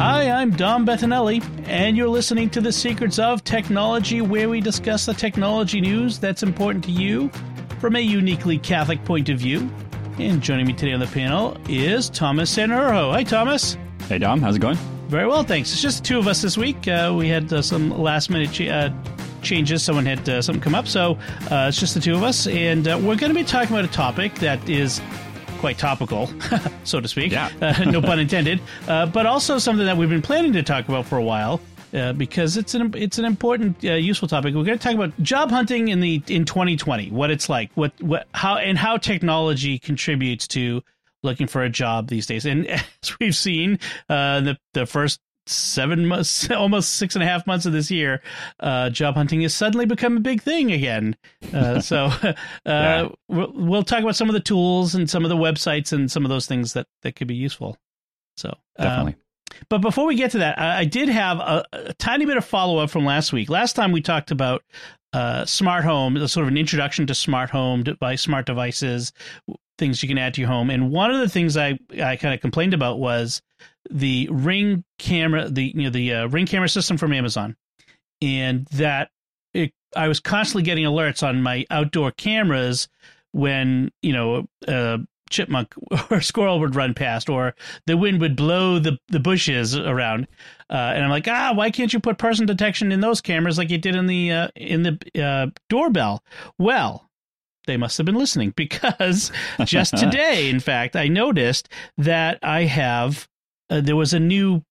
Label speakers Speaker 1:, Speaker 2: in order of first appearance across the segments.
Speaker 1: Hi, I'm Dom Bettinelli, and you're listening to The Secrets of Technology, where we discuss the technology news that's important to you from a uniquely Catholic point of view. And joining me today on the panel is Thomas Sanurho. Hi, Thomas.
Speaker 2: Hey, Dom. How's it going?
Speaker 1: Very well, thanks. It's just two of us this week. Uh, we had uh, some last minute cha- uh, changes. Someone had uh, something come up, so uh, it's just the two of us. And uh, we're going to be talking about a topic that is quite topical, so to speak.
Speaker 2: Yeah.
Speaker 1: uh, no pun intended. Uh, but also something that we've been planning to talk about for a while. Uh, because it's an it's an important uh, useful topic. We're going to talk about job hunting in the in 2020, what it's like, what what how and how technology contributes to looking for a job these days. And as we've seen, uh, the the first seven months, almost six and a half months of this year, uh, job hunting has suddenly become a big thing again. Uh, so uh,
Speaker 2: Yeah.
Speaker 1: we'll, we'll talk about some of the tools and some of the websites and some of those things that, that could be useful. So um,
Speaker 2: Definitely.
Speaker 1: but before we get to that, I, I did have a, a tiny bit of follow up from last week. Last time we talked about uh, smart home, sort of an introduction to smart home by smart devices, things you can add to your home. And one of the things I, I kind of complained about was the Ring camera, the you know the uh, Ring camera system from Amazon, and that it, I was constantly getting alerts on my outdoor cameras when you know a chipmunk or squirrel would run past, or the wind would blow the the bushes around, uh, and I'm like, ah, why can't you put person detection in those cameras like you did in the uh, in the uh, doorbell? Well. They must have been listening because just today, in fact, I noticed that I have uh, there was a new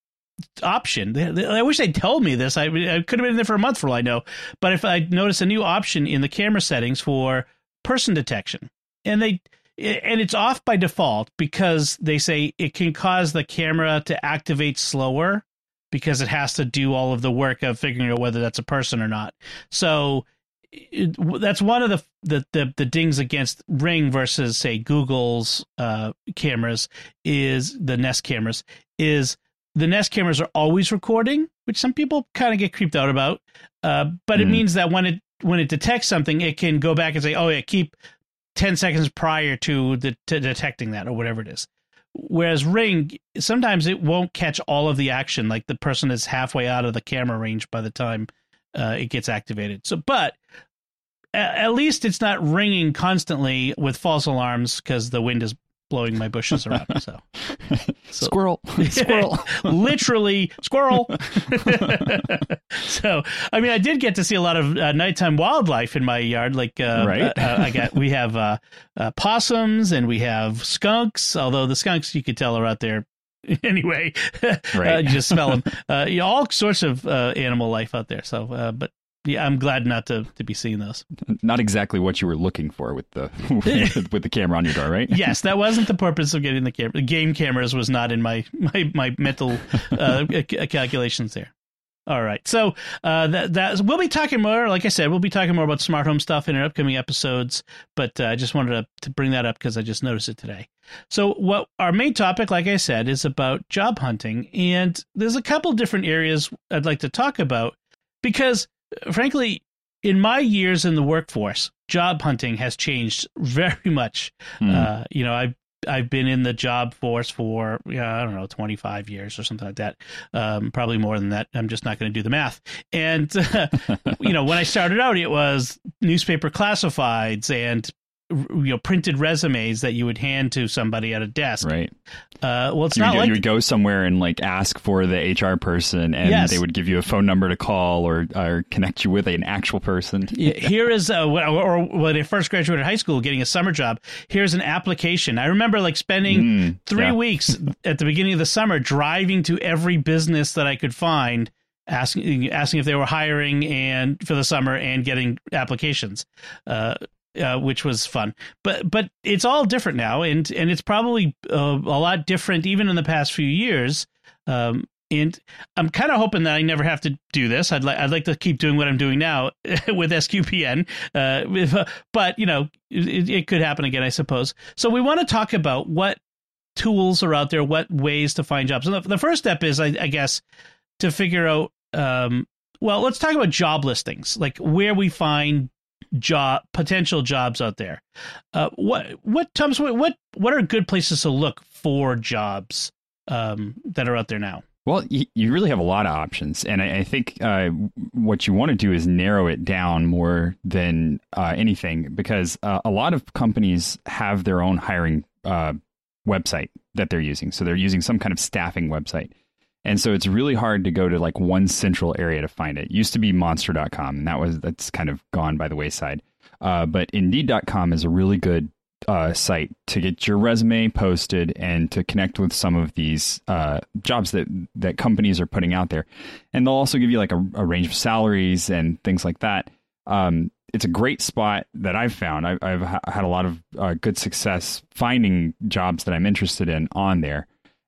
Speaker 1: option. I wish they'd told me this. I, I could have been there for a month for all I know. But if I notice a new option in the camera settings for person detection, and they and it's off by default because they say it can cause the camera to activate slower because it has to do all of the work of figuring out whether that's a person or not. So it, that's one of the, the the the dings against Ring versus say Google's uh, cameras is the Nest cameras is the Nest cameras are always recording, which some people kind of get creeped out about. Uh, but it
Speaker 2: Mhm.
Speaker 1: means that when it when it detects something, it can go back and say, "Oh yeah, keep ten seconds prior to the to detecting that or whatever it is." Whereas Ring, sometimes it won't catch all of the action, like the person is halfway out of the camera range by the time uh, it gets activated. So, but at least it's not ringing constantly with false alarms because the wind is blowing my bushes around. So, So-
Speaker 2: Squirrel. Squirrel.
Speaker 1: literally squirrel. so, I mean, I did get to see a lot of uh, nighttime wildlife in my yard. Like, uh,
Speaker 2: Right.
Speaker 1: uh, uh, I got we have uh, uh, possums and we have skunks. Although the skunks, you could tell, are out there anyway. uh,
Speaker 2: Right.
Speaker 1: you just smell them. Uh, you know, all sorts of uh, animal life out there. So, uh, but yeah, I'm glad not to to be seeing those.
Speaker 2: Not exactly what you were looking for with the with, with the camera on your door, right?
Speaker 1: yes, that wasn't the purpose of getting the camera. The game cameras was not in my my my mental uh, calculations there. All right, so uh, that that we'll be talking more. Like I said, we'll be talking more about smart home stuff in our upcoming episodes. But uh, I just wanted to, to bring that up because I just noticed it today. So, what our main topic, like I said, is about job hunting, and there's a couple different areas I'd like to talk about because, frankly, in my years in the workforce, job hunting has changed very much.
Speaker 2: Hmm.
Speaker 1: Uh, you know, I've I've been in the job force for yeah, I don't know, twenty five years or something like that. Um, probably more than that. I'm just not going to do the math. And you know, when I started out, it was newspaper classifieds and you know printed resumes that you would hand to somebody at a desk.
Speaker 2: right.
Speaker 1: Uh, well, it's
Speaker 2: You
Speaker 1: not
Speaker 2: would, go,
Speaker 1: like
Speaker 2: you would go somewhere and like ask for the HR person, and
Speaker 1: Yes.
Speaker 2: they would give you a phone number to call or or connect you with an actual person.
Speaker 1: Here is uh, what- or when I first graduated high school, getting a summer job. Here's an application. I remember like spending
Speaker 2: Mm,
Speaker 1: three
Speaker 2: yeah.
Speaker 1: weeks at the beginning of the summer driving to every business that I could find, asking asking if they were hiring and for the summer and getting applications. Uh, uh, which was fun, but but it's all different now, and and it's probably uh, a lot different even in the past few years. Um, And I'm kind of hoping that I never have to do this. I'd like I'd like to keep doing what I'm doing now with SQPN, uh, but you know it, it could happen again, I suppose. So we want to talk about what tools are out there, what ways to find jobs. And the, the first step is, I, I guess, to figure out. Um, well, let's talk about job listings, like where we find job potential jobs out there. Uh, what what Thomas? What what are good places to look for jobs um, that are out there now?
Speaker 2: Well, you, really have a lot of options, and I, I think uh, what you want to do is narrow it down more than uh, anything, because uh, a lot of companies have their own hiring uh, website that they're using. So they're using some kind of staffing website. And so it's really hard to go to like one central area to find it. it used to be monster.com, and that was that's kind of gone by the wayside. Uh, but indeed.com is a really good uh, site to get your resume posted and to connect with some of these uh, jobs that that companies are putting out there. And they'll also give you like a, a range of salaries and things like that. Um, it's a great spot that I've found. I've, I've had a lot of uh, good success finding jobs that I'm interested in on there.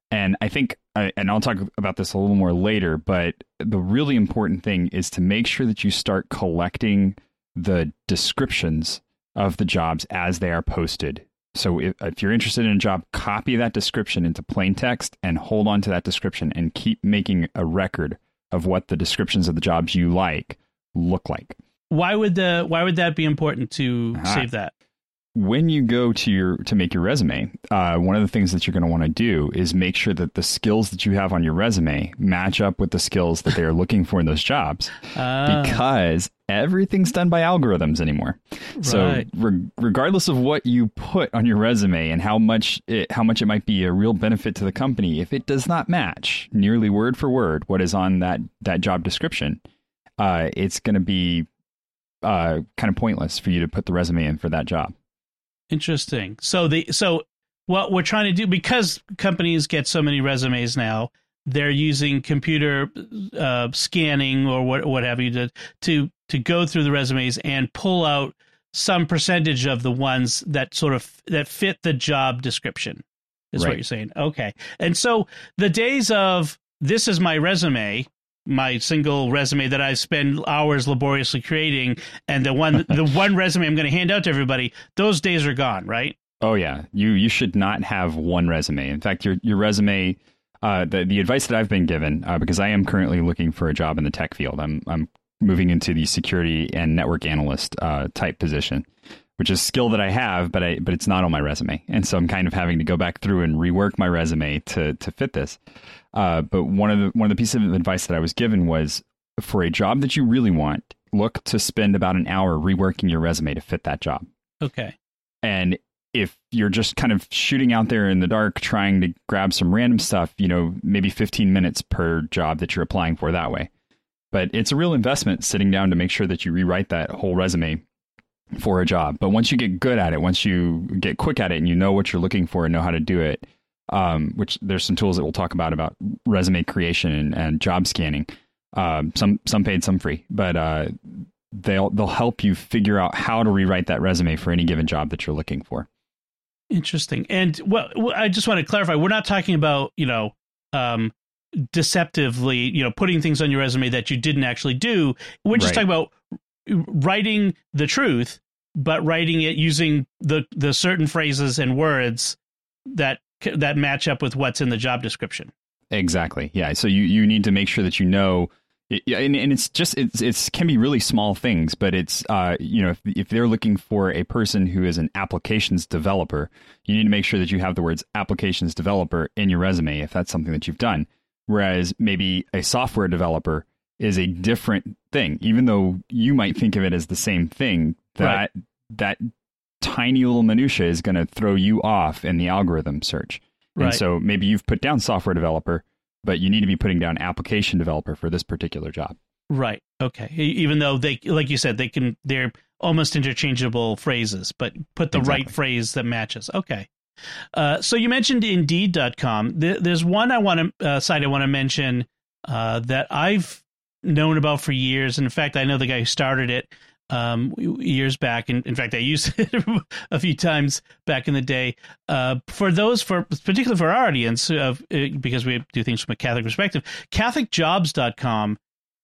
Speaker 2: And I think, and I'll talk about this a little more later, but the really important thing is to make sure that you start collecting the descriptions of the jobs as they are posted. So if, if you're interested in a job, copy that description into plain text and hold on to that description and keep making a record of what the descriptions of the jobs you like look like
Speaker 1: why would the why would that be important to uh-huh. save that?
Speaker 2: When you go to your to make your resume, uh, one of the things that you're going to want to do is make sure that the skills that you have on your resume match up with the skills that they are looking for in those jobs, uh. because everything's done by algorithms anymore. Right. So re- regardless of what you put on your resume and how much it, how much it might be a real benefit to the company, if it does not match nearly word for word what is on that that job description, uh, it's going to be uh, kind of pointless for you to put the resume in for that job.
Speaker 1: Interesting. So the so what we're trying to do because companies get so many resumes now, they're using computer uh, scanning or what what have you to to to go through the resumes and pull out some percentage of the ones that sort of that fit the job description. Is right. what you're saying? Okay. And so the days of this is my resume my single resume that I spend hours laboriously creating, and the one the one resume I'm going to hand out to everybody, those days are gone, right?
Speaker 2: Oh yeah, you you should not have one resume. In fact, your your resume, uh, the the advice that I've been given, uh, because I am currently looking for a job in the tech field. I'm I'm moving into the security and network analyst uh, type position, which is a skill that I have, but I but it's not on my resume, and so I'm kind of having to go back through and rework my resume to to fit this. Uh, but one of the one of the pieces of advice that I was given was for a job that you really want, look to spend about an hour reworking your resume to fit that job.
Speaker 1: Okay.
Speaker 2: And if you're just kind of shooting out there in the dark trying to grab some random stuff, you know, maybe 15 minutes per job that you're applying for that way. But it's a real investment sitting down to make sure that you rewrite that whole resume for a job. But once you get good at it, once you get quick at it and you know what you're looking for and know how to do it, um, which there's some tools that we'll talk about about resume creation and, and job scanning. Um, some some paid, some free, but uh, they'll they'll help you figure out how to rewrite that resume for any given job that you're looking for.
Speaker 1: Interesting. And well, I just want to clarify: we're not talking about you know um, deceptively, you know, putting things on your resume that you didn't actually do. We're just right. talking about writing the truth, but writing it using the the certain phrases and words that that match up with what's in the job description.
Speaker 2: Exactly. Yeah. So you, you need to make sure that you know, and, and it's just it's it's can be really small things, but it's uh you know if if they're looking for a person who is an applications developer, you need to make sure that you have the words applications developer in your resume if that's something that you've done. Whereas maybe a software developer is a different thing, even though you might think of it as the same thing. That right. that tiny little minutia is going to throw you off in the algorithm search. Right. And so maybe you've put down software developer, but you need to be putting down application developer for this particular job.
Speaker 1: Right. Okay. Even though they, like you said, they can, they're almost interchangeable phrases, but put the exactly. right phrase that matches. Okay. Uh, so you mentioned Indeed.com. There's one I want to uh, site I want to mention uh, that I've known about for years. And in fact, I know the guy who started it. Um, years back. And in fact, I used it a few times back in the day. Uh, for those, for particularly for our audience, uh, because we do things from a Catholic perspective, CatholicJobs.com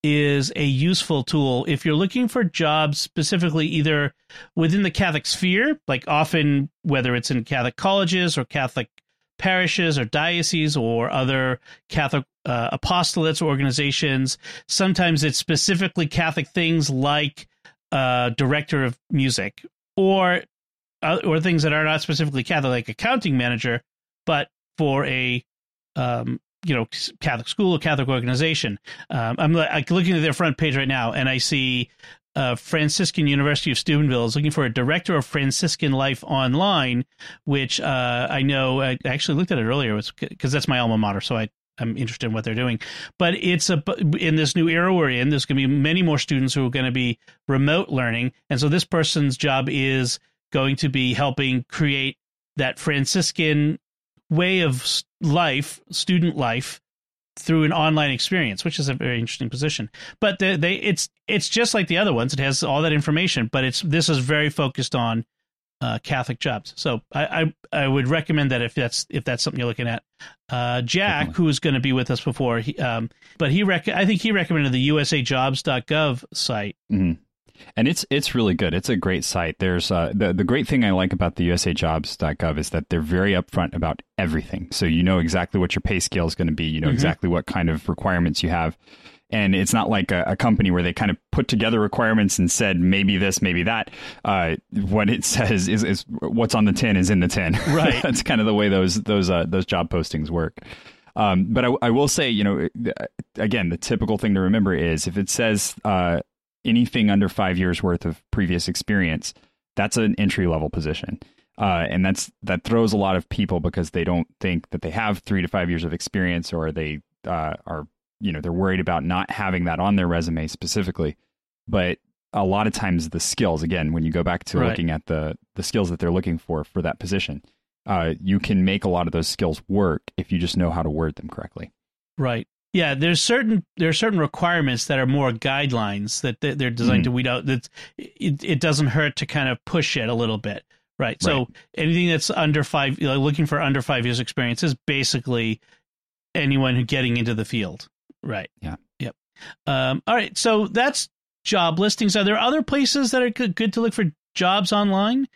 Speaker 1: is a useful tool if you're looking for jobs specifically either within the Catholic sphere, like often whether it's in Catholic colleges or Catholic parishes or dioceses or other Catholic uh, apostolates organizations. Sometimes it's specifically Catholic things like uh, director of music or uh, or things that are not specifically Catholic, like accounting manager, but for a um, you know Catholic school or Catholic organization. Um, I'm like looking at their front page right now, and I see uh, Franciscan University of Steubenville is looking for a director of Franciscan life online, which uh, I know I actually looked at it earlier because that's my alma mater, so I. I'm interested in what they're doing, but it's a in this new era we're in. There's going to be many more students who are going to be remote learning, and so this person's job is going to be helping create that Franciscan way of life, student life, through an online experience, which is a very interesting position. But they, they it's it's just like the other ones. It has all that information, but it's this is very focused on uh, Catholic jobs. So I, I, I would recommend that if that's if that's something you're looking at. Uh, Jack, who was going to be with us before, he, um, but he rec- I think he recommended the USAJobs.gov site.
Speaker 2: Mm-hmm and it's it's really good. It's a great site. There's uh, the the great thing I like about the USAJobs.gov is that they're very upfront about everything. So you know exactly what your pay scale is going to be. You know mm-hmm. exactly what kind of requirements you have. And it's not like a, a, company where they kind of put together requirements and said maybe this, maybe that. Uh, what it says is, is what's on the tin is in the tin.
Speaker 1: Right.
Speaker 2: That's kind of the way those those uh, those job postings work. Um, but I, I, will say, you know, again, the typical thing to remember is if it says uh, anything under five years worth of previous experience, that's an entry level position. Uh, and that's that throws a lot of people because they don't think that they have three to five years of experience, or they uh, are you know they're worried about not having that on their resume specifically. But a lot of times the skills, again, when you go back to right. looking at the the skills that they're looking for for that position, uh, you can make a lot of those skills work if you just know how to word them correctly.
Speaker 1: Right. Yeah, there's certain there are certain requirements that are more guidelines that they're designed mm. to weed out. That it, it doesn't hurt to kind of push it a little bit, right? So right. anything that's under five, you know, looking for under five years experience is basically anyone who getting into the field, right?
Speaker 2: Yeah.
Speaker 1: Yep. Um, all right, so that's job listings. Are there other places that are good, good to look for jobs online?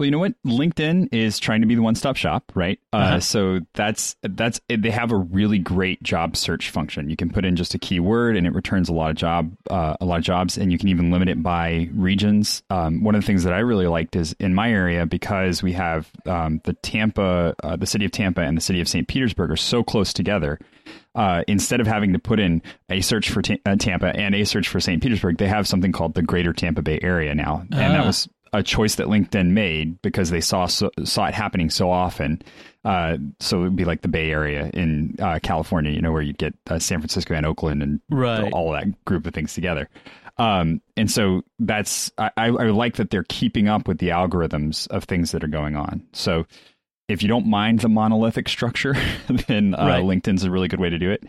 Speaker 2: Well, you know what? LinkedIn is trying to be the one-stop shop, right? Uh, uh-huh. Uh, so that's that's they have a really great job search function. You can put in just a keyword, and it returns a lot of job uh, a lot of jobs, and you can even limit it by regions. Um, one of the things that I really liked is in my area because we have um, the Tampa, uh, the city of Tampa, and the city of St. Petersburg are so close together. Uh, instead of having to put in a search for uh, Tampa and a search for St. Petersburg, they have something called the Greater Tampa Bay Area now, and that ah. was a choice that LinkedIn made because they saw so, saw it happening so often. Uh, so it would be like the Bay Area in uh, California, you know, where you'd get uh, San Francisco and Oakland and
Speaker 1: right.
Speaker 2: all that group of things together. Um, and so that's I, I, like that they're keeping up with the algorithms of things that are going on. So if you don't mind the monolithic structure, then uh, right. LinkedIn's a really good way to do it.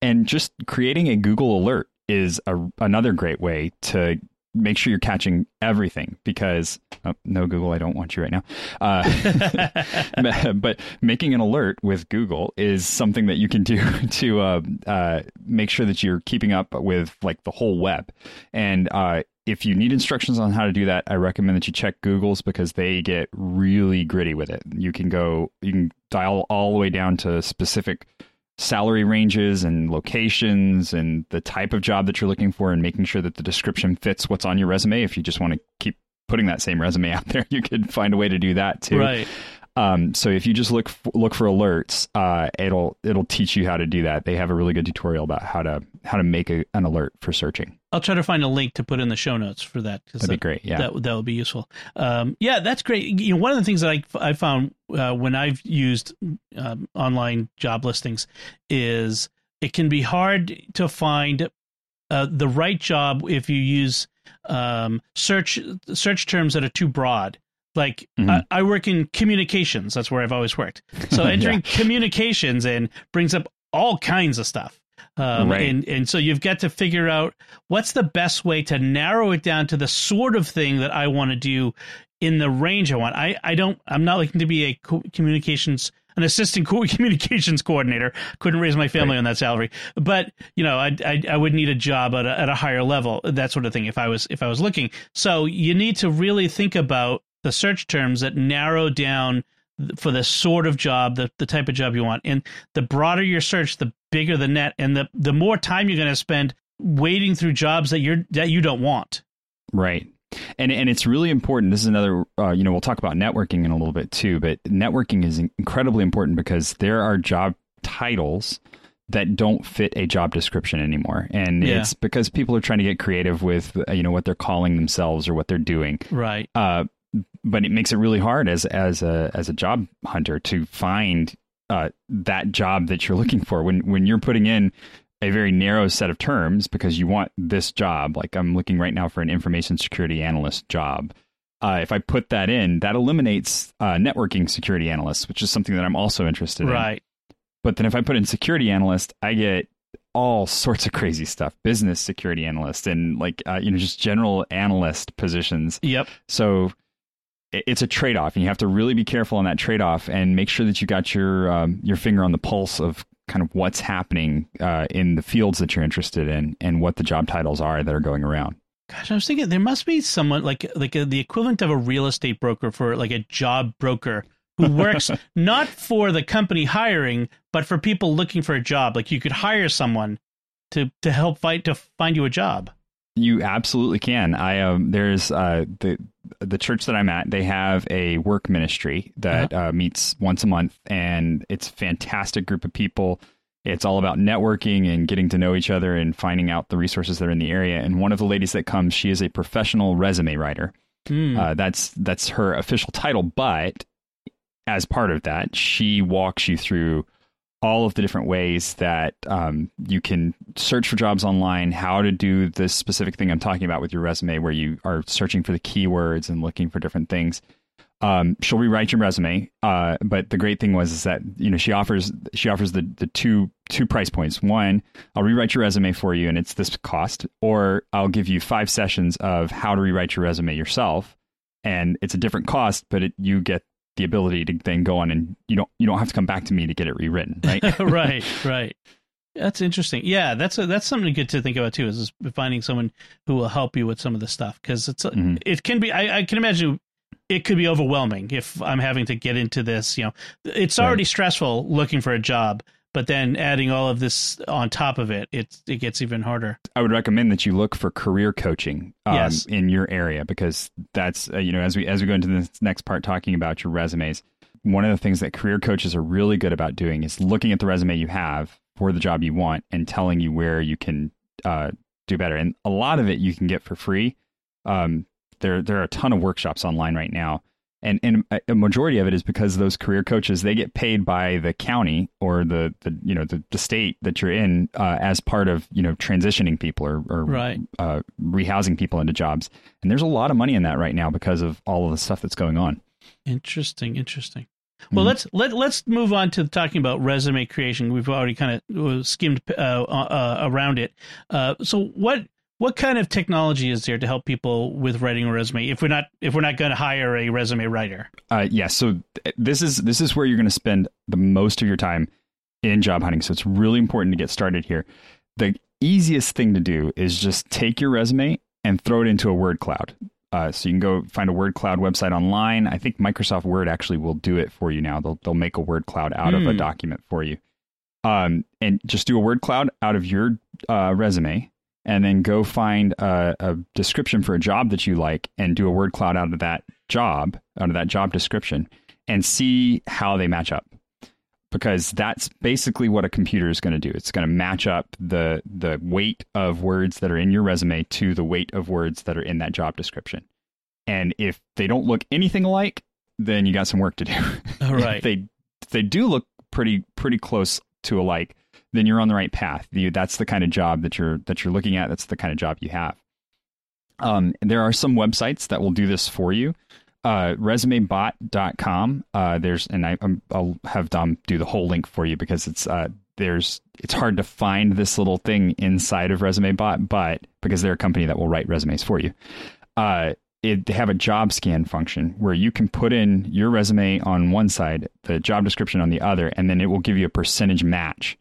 Speaker 2: And just creating a Google alert is a, another great way to make sure you're catching everything because oh, no google i don't want you right now. Uh, but making an alert with google is something that you can do to uh, uh, make sure that you're keeping up with like the whole web. And uh, if you need instructions on how to do that i recommend that you check google's because they get really gritty with it. You can go you can dial all the way down to specific salary ranges and locations and the type of job that you're looking for and making sure that the description fits what's on your resume. If you just want to keep putting that same resume out there, you could find a way to do that too.
Speaker 1: Right.
Speaker 2: Um, so if you just look look for alerts, uh, it'll it'll teach you how to do that. They have a really good tutorial about how to how to make a, an alert for searching.
Speaker 1: I'll try to find a link to put in the show notes for that.
Speaker 2: That'd that, be great. Yeah,
Speaker 1: that that would be useful. Um, yeah, that's great. You know, one of the things that I I found uh, when I've used um, online job listings is it can be hard to find uh, the right job if you use um, search search terms that are too broad. Like mm-hmm. I, I, work in communications. That's where I've always worked. So entering yeah. communications in brings up all kinds of stuff. Um,
Speaker 2: Right.
Speaker 1: and, and so you've got to figure out what's the best way to narrow it down to the sort of thing that I want to do in the range I want. I, I don't, I'm not looking to be a co- communications, an assistant co- communications coordinator. Couldn't raise my family
Speaker 2: Right.
Speaker 1: on that salary, but you know, I, I, I would need a job at a, at a higher level, that sort of thing. If I was, if I was looking, so you need to really think about the search terms that narrow down for the sort of job, the, the type of job you want. And the broader your search, the bigger the net and the, the more time you're going to spend wading through jobs that you're, that you don't want.
Speaker 2: Right. And and it's really important. This is another, uh, you know, we'll talk about networking in a little bit too. But networking is incredibly important because there are job titles that don't fit a job description anymore, and
Speaker 1: Yeah.
Speaker 2: it's because people are trying to get creative with, uh, you know, what they're calling themselves or what they're doing.
Speaker 1: Right.
Speaker 2: Uh, but it makes it really hard as as a as a job hunter to find uh, that job that you're looking for when when you're putting in a very narrow set of terms because you want this job. Like I'm looking right now for an information security analyst job. Uh, if I put that in, that eliminates uh, networking security analyst, which is something that I'm also interested in.
Speaker 1: Right.
Speaker 2: But then if I put in security analyst, I get all sorts of crazy stuff business security analyst and like uh, you know just general analyst positions
Speaker 1: Yep.
Speaker 2: so it's a trade off, and you have to really be careful on that trade off and make sure that you got your um, your finger on the pulse of kind of what's happening uh, in the fields that you're interested in and what the job titles are that are going around.
Speaker 1: Gosh, I was thinking there must be someone like like a, the equivalent of a real estate broker for like a job broker who works not for the company hiring, but for people looking for a job. Like you could hire someone to to help fight to find you a job.
Speaker 2: You absolutely can. I um, there's uh, the the church that I'm at. They have a work ministry that uh meets once a month, and it's a fantastic group of people. It's all about networking and getting to know each other and finding out the resources that are in the area. And one of the ladies that comes, she is a professional resume writer.
Speaker 1: Hmm.
Speaker 2: Uh, that's that's her official title, but as part of that, she walks you through all of the different ways that um, you can search for jobs online, how to do this specific thing I'm talking about with your resume, where you are searching for the keywords and looking for different things. Um, she'll rewrite your resume, uh, but the great thing was is that you know she offers she offers the the two two price points. One, I'll rewrite your resume for you, and it's this cost, or I'll give you five sessions of how to rewrite your resume yourself, and it's a different cost, but it, you get the ability to then go on and you don't you don't have to come back to me to get it rewritten, right?
Speaker 1: right, right. That's interesting. Yeah, that's a, that's something good to think about too. Is, finding someone who will help you with some of the stuff because it's a,
Speaker 2: Mhm.
Speaker 1: it can be. I, I can imagine it could be overwhelming if I'm having to get into this. You know, it's
Speaker 2: Right.
Speaker 1: already stressful looking for a job, but then adding all of this on top of it, it it gets even harder.
Speaker 2: I would recommend that you look for career coaching um,
Speaker 1: Yes.
Speaker 2: in your area because that's uh, you know as we as we go into this next part talking about your resumes. One of the things that career coaches are really good about doing is looking at the resume you have for the job you want and telling you where you can uh, do better. And a lot of it you can get for free. Um, there there are a ton of workshops online right now. And, and a- majority of it is because those career coaches they get paid by the county or the, the you know the, the state that you're in uh, as part of you know transitioning people or, or
Speaker 1: Right.
Speaker 2: uh, rehousing people into jobs. And there's a lot of money in that right now because of all of the stuff that's going on.
Speaker 1: Interesting, interesting. Well,
Speaker 2: Mhm.
Speaker 1: let's let let's move on to talking about resume creation. We've already kind of skimmed uh, uh, around it. Uh, so, what what kind of technology is there to help people with writing a resume? If we're not if we're not going to hire a resume writer,
Speaker 2: Uh, yeah, so this is this is where you're going to spend the most of your time in job hunting. So it's really important to get started here. The easiest thing to do is just take your resume and throw it into a word cloud. Uh, so you can go find a word cloud website online. I think Microsoft Word actually will do it for you now. They'll they'll make a word cloud out of a
Speaker 1: Hmm.
Speaker 2: document for you. Um, and just do a word cloud out of your uh, resume, and then go find a, a description for a job that you like, and do a word cloud out of that job, out of that job description, and see how they match up. Because that's basically what a computer is going to do. It's going to match up the the weight of words that are in your resume to the weight of words that are in that job description. And if they don't look anything alike, then you got some work to do.
Speaker 1: All right.
Speaker 2: if they if they do look pretty pretty close to alike, then you're on the right path. You, that's the kind of job that you're that you're looking at. That's the kind of job you have. Um, there are some websites that will do this for you. Uh, resumebot.com. Uh, there's and I, um, I'll have Dom do the whole link for you because it's uh, there's it's hard to find this little thing inside of ResumeBot, but because they're a company that will write resumes for you, uh, it, they have a job scan function where you can put in your resume on one side, the job description on the other, and then it will give you a percentage match,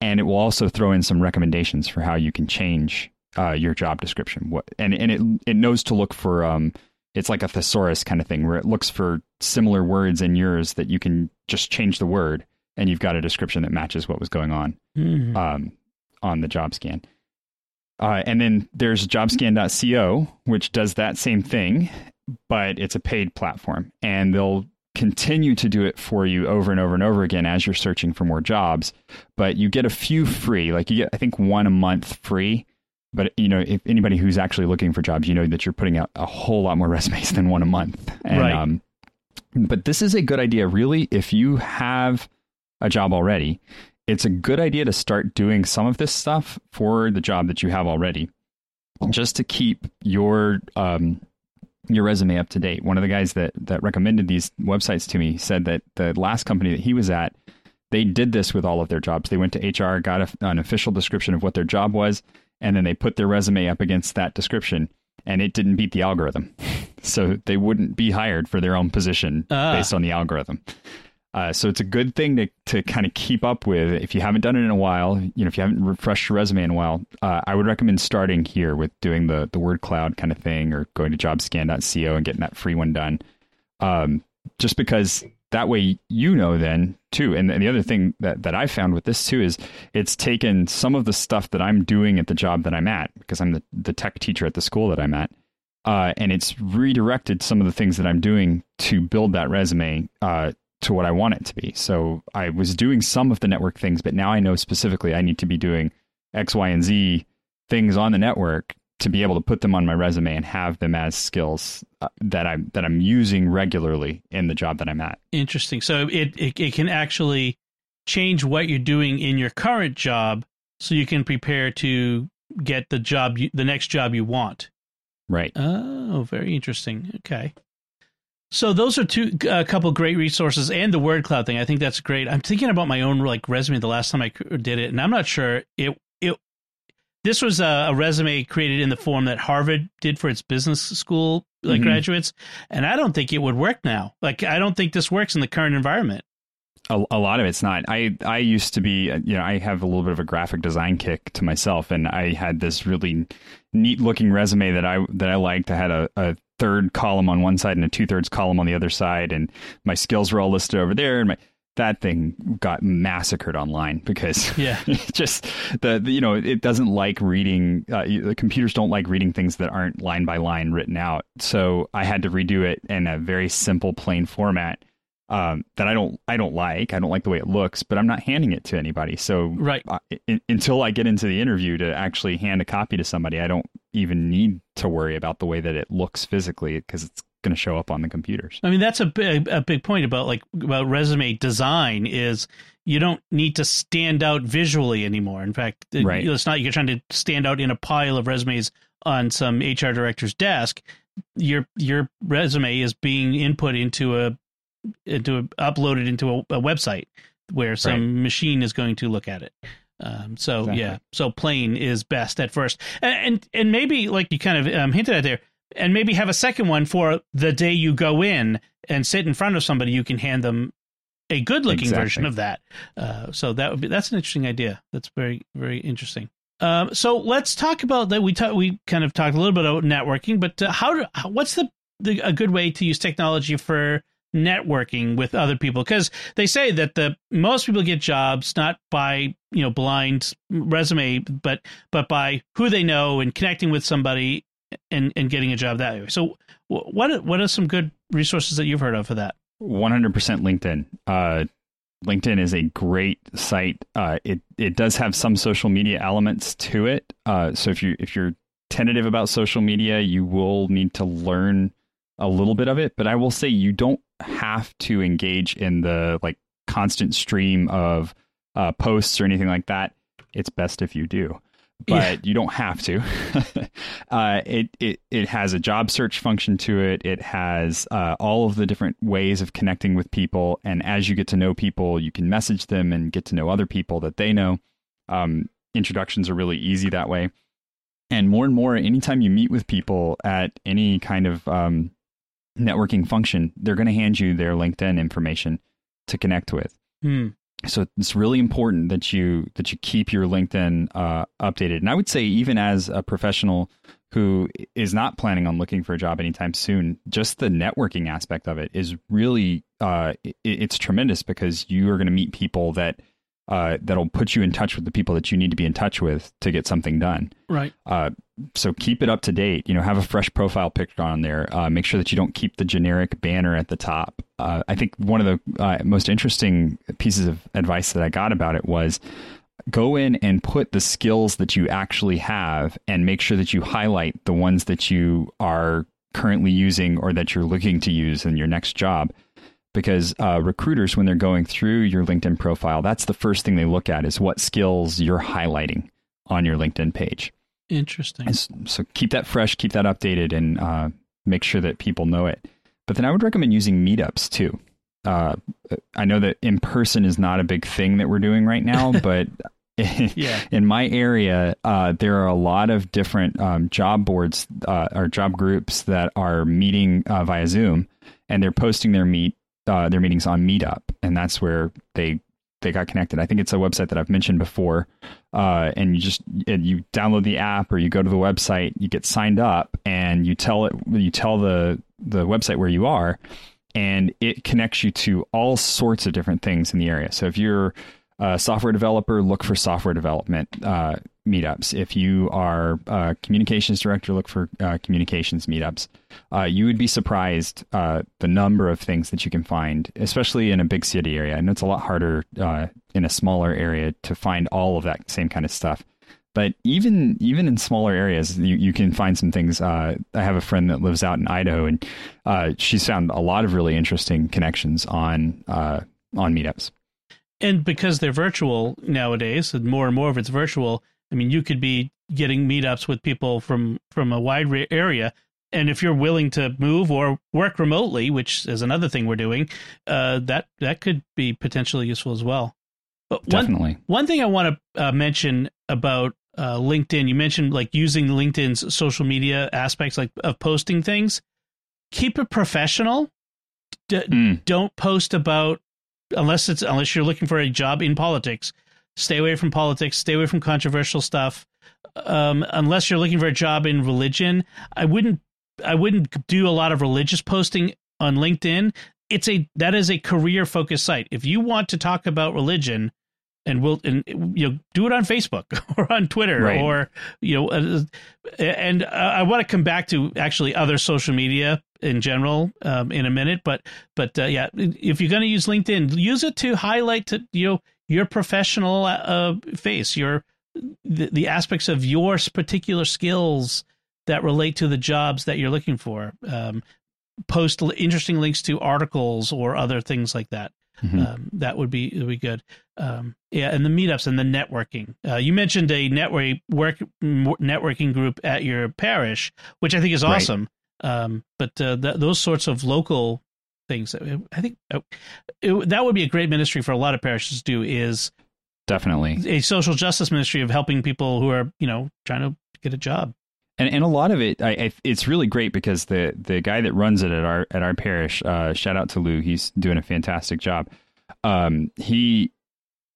Speaker 2: and it will also throw in some recommendations for how you can change uh, your job description. What and and it it knows to look for um, it's like a thesaurus kind of thing where it looks for similar words in yours that you can just change the word and you've got a description that matches what was going on
Speaker 1: Mhm.
Speaker 2: um, on the job scan. Uh, and then there's jobscan.co, which does that same thing, but it's a paid platform. And they'll continue to do it for you over and over and over again as you're searching for more jobs. But you get a few free, like you get, I think, one a month free. But you know, if anybody who's actually looking for jobs, you know that you're putting out a whole lot more resumes than one a month. And,
Speaker 1: Right.
Speaker 2: Um, but this is a good idea, really, if you have a job already it's a good idea to start doing some of this stuff for the job that you have already, just to keep your um, your resume up to date. One of the guys that that recommended these websites to me said that the last company that he was at, they did this with all of their jobs. They went to HR, got a, an official description of what their job was, and then they put their resume up against that description, and it didn't beat the algorithm, so they wouldn't be hired for their own position
Speaker 1: Ah.
Speaker 2: based on the algorithm. Uh, so it's a good thing to, to kind of keep up with. If you haven't done it in a while, you know, if you haven't refreshed your resume in a while, uh, I would recommend starting here with doing the the word cloud kind of thing, or going to jobscan.co and getting that free one done. Um, just because that way you know then too. And, and the other thing that that I found with this too is it's taken some of the stuff that I'm doing at the job that I'm at because I'm the the tech teacher at the school that I'm at. Uh, and it's redirected some of the things that I'm doing to build that resume uh, to what I want it to be. So I was doing some of the network things, but now I know specifically I need to be doing X, Y, and Z things on the network to be able to put them on my resume and have them as skills uh, that I'm that I'm using regularly in the job that I'm at.
Speaker 1: Interesting. So it, it it can actually change what you're doing in your current job, so you can prepare to get the job you, the next job you want.
Speaker 2: Right.
Speaker 1: Oh, very interesting. Okay. So those are two a couple great resources, and the word cloud thing. I think that's great. I'm thinking about my own like resume. The last time I did it, and I'm not sure it it. This was a, a resume created in the form that Harvard did for its business school like
Speaker 2: Mhm.
Speaker 1: graduates, and I don't think it would work now. Like I don't think this works in the current environment.
Speaker 2: A, a lot of it's not. I I used to be, uh, you know, I have a little bit of a graphic design kick to myself, and I had this really neat looking resume that I that I liked. I had a, a third column on one side and a two thirds column on the other side, and my skills were all listed over there, and my that thing got massacred online because
Speaker 1: Yeah.
Speaker 2: it just the, the you know it doesn't like reading uh, the computers don't like reading things that aren't line by line written out so i had to redo it in a very simple plain format um, that i don't i don't like i don't like the way it looks but i'm not handing it to anybody so
Speaker 1: Right.
Speaker 2: i- until i get into the interview to actually hand a copy to somebody i don't even need to worry about the way that it looks physically because it's going to show up on the computers
Speaker 1: I mean, that's a big a big point about like about resume design is you don't need to stand out visually anymore. In fact,
Speaker 2: Right.
Speaker 1: it's not you're trying to stand out in a pile of resumes on some HR director's desk. Your your resume is being input into a into a, uploaded into a, a website where some machine is going to look at it. Um, so
Speaker 2: Exactly.
Speaker 1: yeah, so plain is best at first, and and, and maybe like you kind of um, hinted at there, and maybe have a second one for the day you go in and sit in front of somebody. You can hand them a good looking
Speaker 2: Exactly.
Speaker 1: version of that. Uh, so that would be that's an interesting idea. That's very very interesting. Um, so let's talk about that. We ta- we kind of talked a little bit about networking, but uh, how do, how- what's the, the a good way to use technology for networking with other people? Because they say that the most people get jobs not by you know blind resume, but but by who they know and connecting with somebody and and getting a job that way. So what what are some good resources that you've heard of for that?
Speaker 2: 100% LinkedIn. Uh, LinkedIn is a great site. Uh, it it does have some social media elements to it. Uh, so if you if you're tentative about social media, you will need to learn a little bit of it. But I will say you don't have to engage in the like constant stream of uh, posts or anything like that. It's best if you do. but
Speaker 1: Yeah.
Speaker 2: you don't have to. uh, it, it it has a job search function to it. It has uh, all of the different ways of connecting with people, and as you get to know people, you can message them and get to know other people that they know. Um, introductions are really easy that way, and more and more, anytime you meet with people at any kind of um, networking function, they're going to hand you their LinkedIn information to connect with
Speaker 1: Hmm.
Speaker 2: so it's really important that you that you keep your LinkedIn uh, updated. And I would say even as a professional who is not planning on looking for a job anytime soon, just the networking aspect of it is really uh, it, it's tremendous because you are going to meet people that uh, that'll put you in touch with the people that you need to be in touch with to get something done.
Speaker 1: Right.
Speaker 2: Uh, so keep it up to date. You know, have a fresh profile picture on there. Uh, make sure that you don't keep the generic banner at the top. Uh, I think one of the uh, most interesting pieces of advice that I got about it was go in and put the skills that you actually have and make sure that you highlight the ones that you are currently using or that you're looking to use in your next job because uh, recruiters when they're going through your linkedin profile that's the first thing they look at is what skills you're highlighting on your linkedin page
Speaker 1: Interesting.
Speaker 2: and so keep that fresh, keep that updated, and uh, make sure that people know it. But then I would recommend using meetups too. Uh, I know that in person is not a big thing that we're doing right now, but
Speaker 1: Yeah.
Speaker 2: in my area, uh, there are a lot of different um, job boards uh, or job groups that are meeting uh, via Zoom, and they're posting their meet uh, their meetings on Meetup, and that's where they they got connected. I think it's a website that I've mentioned before, uh, and you just you download the app or you go to the website, you get signed up, and you tell it you tell the the website where you are, and it connects you to all sorts of different things in the area. So if you're a software developer, look for software development uh, meetups. If you are a communications director, look for uh, communications meetups. Uh, you would be surprised uh, the number of things that you can find, especially in a big city area. And it's a lot harder uh, in a smaller area to find all of that same kind of stuff. But even even in smaller areas, you, you can find some things. Uh, I have a friend that lives out in Idaho, and uh, she's found a lot of really interesting connections on on meetups.
Speaker 1: and because they're virtual nowadays and more and more of it's virtual i mean you could be getting meetups with people from from a wide area and if you're willing to move or work remotely which is another thing we're doing uh, that that could be potentially useful as well but one,
Speaker 2: Definitely.
Speaker 1: one thing i want to uh, mention about uh, linkedin you mentioned like using linkedin's social media aspects like of posting things keep it professional D-
Speaker 2: Mm.
Speaker 1: don't post about unless it's unless you're looking for a job in politics stay away from politics. Stay away from controversial stuff. Um, unless you're looking for a job in religion i wouldn't i wouldn't do a lot of religious posting on linkedin. It's a that is a career focused site. If you want to talk about religion and we'll and you know do it on facebook or on twitter
Speaker 2: Right.
Speaker 1: or you know uh, and uh, i want to come back to actually other social media in general um, in a minute but but uh, yeah if you're going to use linkedin use it to highlight to you know your professional uh, face your the, the aspects of your particular skills that relate to the jobs that you're looking for um, post l- interesting links to articles or other things like that
Speaker 2: Mhm.
Speaker 1: um, that would be would be good. Um, yeah, and the meetups and the networking. Uh, you mentioned a network work networking group at your parish, which I think is
Speaker 2: Right.
Speaker 1: awesome. Um, but uh, th- those sorts of local things, I think uh, it, that would be a great ministry for a lot of parishes to do. Is
Speaker 2: Definitely.
Speaker 1: a social justice ministry of helping people who are you know trying to get a job.
Speaker 2: and and a lot of it, I, I, it's really great because the the guy that runs it at our at our parish, uh, shout out to Lou, he's doing a fantastic job. Um, he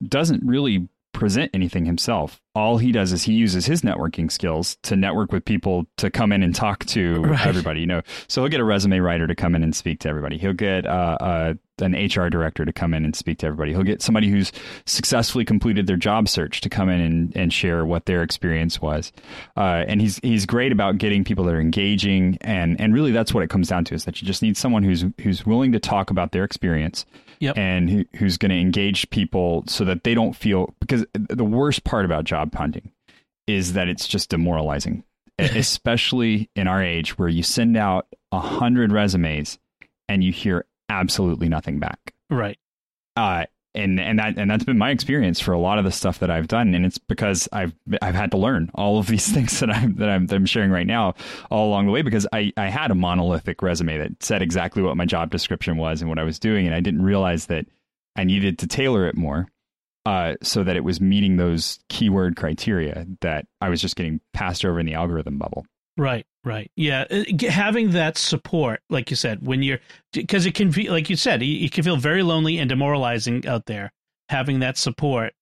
Speaker 2: doesn't really present anything himself. All he does is he uses his networking skills to network with people to come in and talk to
Speaker 1: Right.
Speaker 2: everybody. You know, so he'll get a resume writer to come in and speak to everybody. He'll get uh, uh, an HR director to come in and speak to everybody. He'll get somebody who's successfully completed their job search to come in and, and share what their experience was. Uh, and he's he's great about getting people that are engaging, and and really that's what it comes down to is that you just need someone who's who's willing to talk about their experience
Speaker 1: Yep.
Speaker 2: and who, who's going to engage people so that they don't feel because the worst part about job hunting is that it's just demoralizing especially in our age where you send out a hundred resumes and you hear absolutely nothing back
Speaker 1: Right.
Speaker 2: uh, and and that and that's been my experience for a lot of the stuff that I've done, and it's because I've I've had to learn all of these things that I'm that I'm, that I'm sharing right now all along the way because I I had a monolithic resume that said exactly what my job description was and what I was doing, and I didn't realize that I needed to tailor it more uh, so that it was meeting those keyword criteria that I was just getting passed over in the algorithm bubble.
Speaker 1: Right, right. Yeah, uh, having that support, like you said, when you're because it can be like you said, it can feel very lonely and demoralizing out there. Having that support,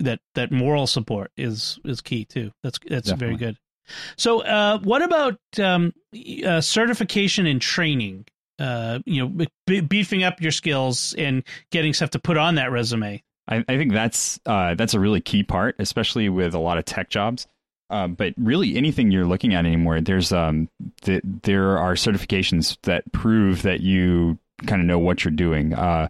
Speaker 1: that that moral support is is key too. That's that's Definitely. very good. So, uh, what about um, uh, certification and training? Uh, you know, beefing up your skills and getting stuff to put on that resume.
Speaker 2: I, I think that's uh, that's a really key part, especially with a lot of tech jobs. Uh, but really, anything you're looking at anymore, there's um, th- there are certifications that prove that you kind of know what you're doing. Uh,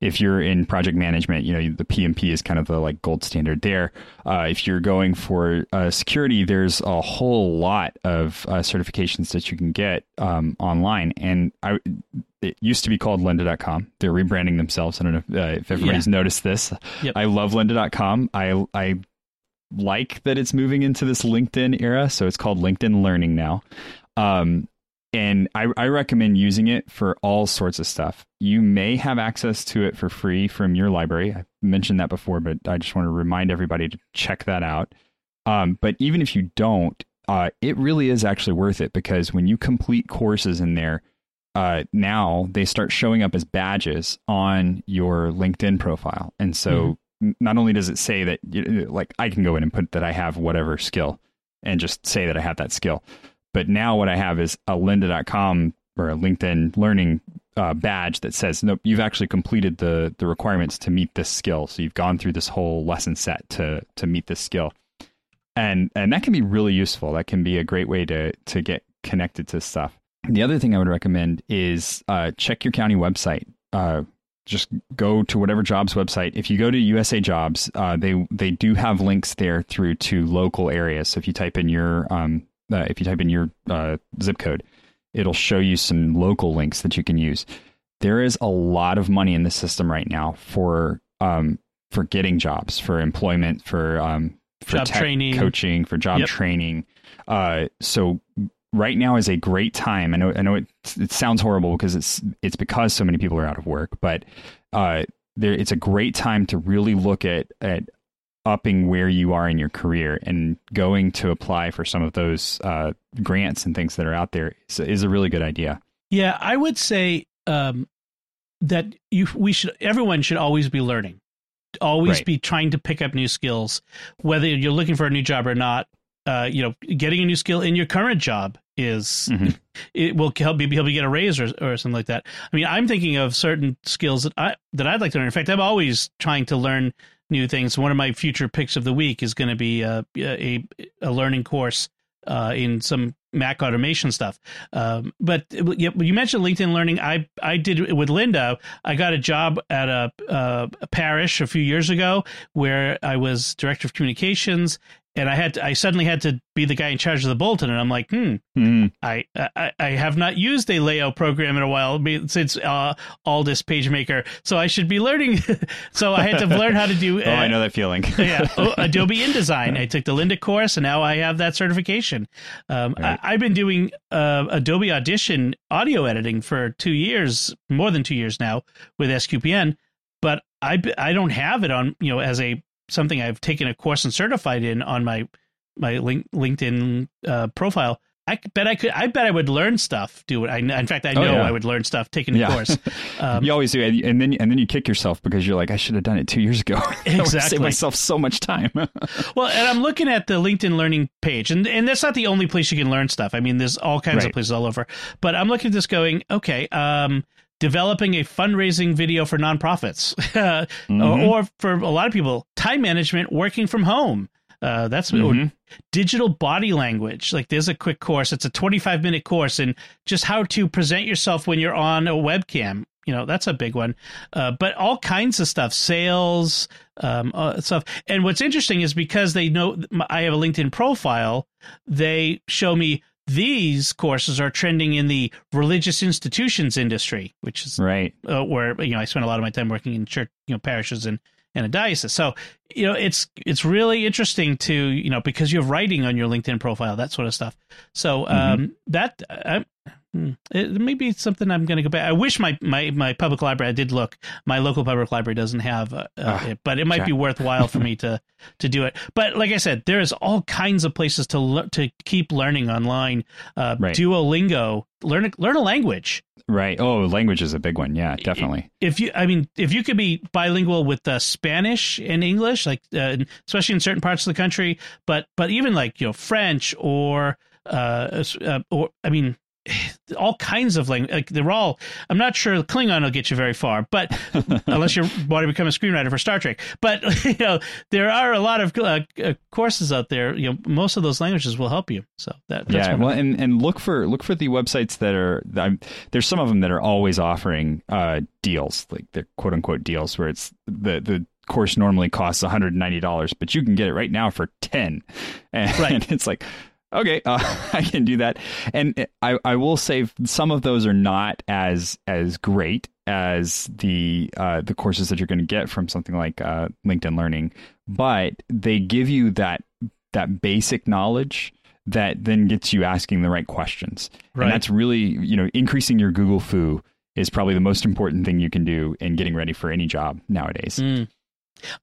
Speaker 2: if you're in project management, you know the PMP is kind of the like gold standard there. Uh, if you're going for uh, security, there's a whole lot of uh, certifications that you can get um, online, and I it used to be called lynda.com. They're rebranding themselves. I don't know if, uh, if everybody's yeah. noticed this. Yep. I love lynda.com. I, I like that it's moving into this LinkedIn era. So it's called LinkedIn Learning now. Um, and I, I recommend using it for all sorts of stuff. You may have access to it for free from your library. I mentioned that before, but I just want to remind everybody to check that out. Um, but even if you don't, uh, it really is actually worth it because when you complete courses in there, uh, now they start showing up as badges on your LinkedIn profile. And so mm-hmm. Not only does it say that, like, I can go in and put that I have whatever skill and just say that I have that skill. But now what I have is a lynda.com or a LinkedIn learning uh, badge that says, nope, you've actually completed the, the requirements to meet this skill. So you've gone through this whole lesson set to, to meet this skill. And, and that can be really useful. That can be a great way to, to get connected to stuff. The other thing I would recommend is uh, check your county website. Uh, just go to whatever jobs website. If you go to USA Jobs, uh, they they do have links there through to local areas. So if you type in your um, uh, if you type in your uh, zip code, it'll show you some local links that you can use. There is a lot of money in the system right now for um, for getting jobs, for employment, for um, for
Speaker 1: job training,
Speaker 2: coaching, for job yep. training. Uh, so right now is a great time. I know I know it it sounds horrible because it's it's because so many people are out of work, but uh, there it's a great time to really look at at upping where you are in your career and going to apply for some of those uh, grants and things that are out there is, is, a really good idea.
Speaker 1: Yeah, I would say um, that you we should everyone should always be learning, always right. be trying to pick up new skills, whether you're looking for a new job or not uh, you know, getting a new skill in your current job is mm-hmm. it will help you able to get a raise or, or something like that. I mean, I'm thinking of certain skills that I that I'd like to learn. In fact, I'm always trying to learn new things. One of my future picks of the week is going to be a, a, a learning course uh, in some Mac automation stuff. Um, but you mentioned LinkedIn Learning. I I did with Lynda. I got a job at a, a, parish a few years ago where I was director of communications, and I had to, I suddenly had to be the guy in charge of the bulletin, and I'm like, hmm, mm. I, I I have not used a layout program in a while since uh, Aldus PageMaker, so I should be learning. so I had to learn how to do.
Speaker 2: Uh, oh, I know that feeling.
Speaker 1: yeah, oh, Adobe InDesign. I took the Lynda course, and now I have that certification. Um, right. I, have been doing uh, Adobe Audition audio editing for two years, more than two years now, with SQPN, but I I don't have it on you know as a something I've taken a course and certified in on my my link, LinkedIn uh, profile. I bet I could. I bet I would learn stuff. Do it. I, in fact, I oh, know oh, yeah. I would learn stuff taking a yeah. course.
Speaker 2: Um, you always do, and then and then you kick yourself because you're like, I should have done it two years ago.
Speaker 1: Exactly,
Speaker 2: save myself so much time.
Speaker 1: well, and I'm looking at the LinkedIn Learning page, and and that's not the only place you can learn stuff. I mean, there's all kinds right. of places all over. But I'm looking at this, going, okay. Um, developing a fundraising video for nonprofits, mm-hmm. or, or, for a lot of people, time management, working from home. Uh, that's mm-hmm. digital body language. Like there's a quick course. It's a 25 minute course and just how to present yourself when you're on a webcam. You know, that's a big one. Uh, but all kinds of stuff, sales, um, uh, stuff. And what's interesting is because they know I have a LinkedIn profile, they show me these courses are trending in the religious institutions industry, which is
Speaker 2: right
Speaker 1: uh, where you know I spent a lot of my time working in church, you know, parishes and and a diocese. So you know, it's it's really interesting to you know because you have writing on your LinkedIn profile, that sort of stuff. So um, mm-hmm. that I, Hmm. It may be something I'm going to go back. I wish my, my, my public library. I did look. My local public library doesn't have uh, uh, it, but it might be worthwhile for me to to do it. But like I said, there is all kinds of places to le- to keep learning online. Uh, right. Duolingo, learn learn a language.
Speaker 2: Right. Oh, language is a big one. Yeah, definitely.
Speaker 1: If you, I mean, if you could be bilingual with uh, Spanish and English, like uh, especially in certain parts of the country, but but even like you know French or uh, uh or I mean all kinds of language. Like they're all. I'm not sure Klingon will get you very far, but unless you want to become a screenwriter for Star Trek. But you know, there are a lot of uh, uh, courses out there. You know, most of those languages will help you. So that
Speaker 2: yeah. Well, and and look for look for the websites that are. I'm, there's some of them that are always offering uh, deals, like the quote unquote deals, where it's the the course normally costs $190, but you can get it right now for 10. And, right. and it's like, okay, uh, I can do that. And I, I will say some of those are not as as great as the uh, the courses that you're going to get from something like uh, LinkedIn Learning, but they give you that that basic knowledge that then gets you asking the right questions. Right. And that's really, you know, increasing your Google fu is probably the most important thing you can do in getting ready for any job nowadays. Mm.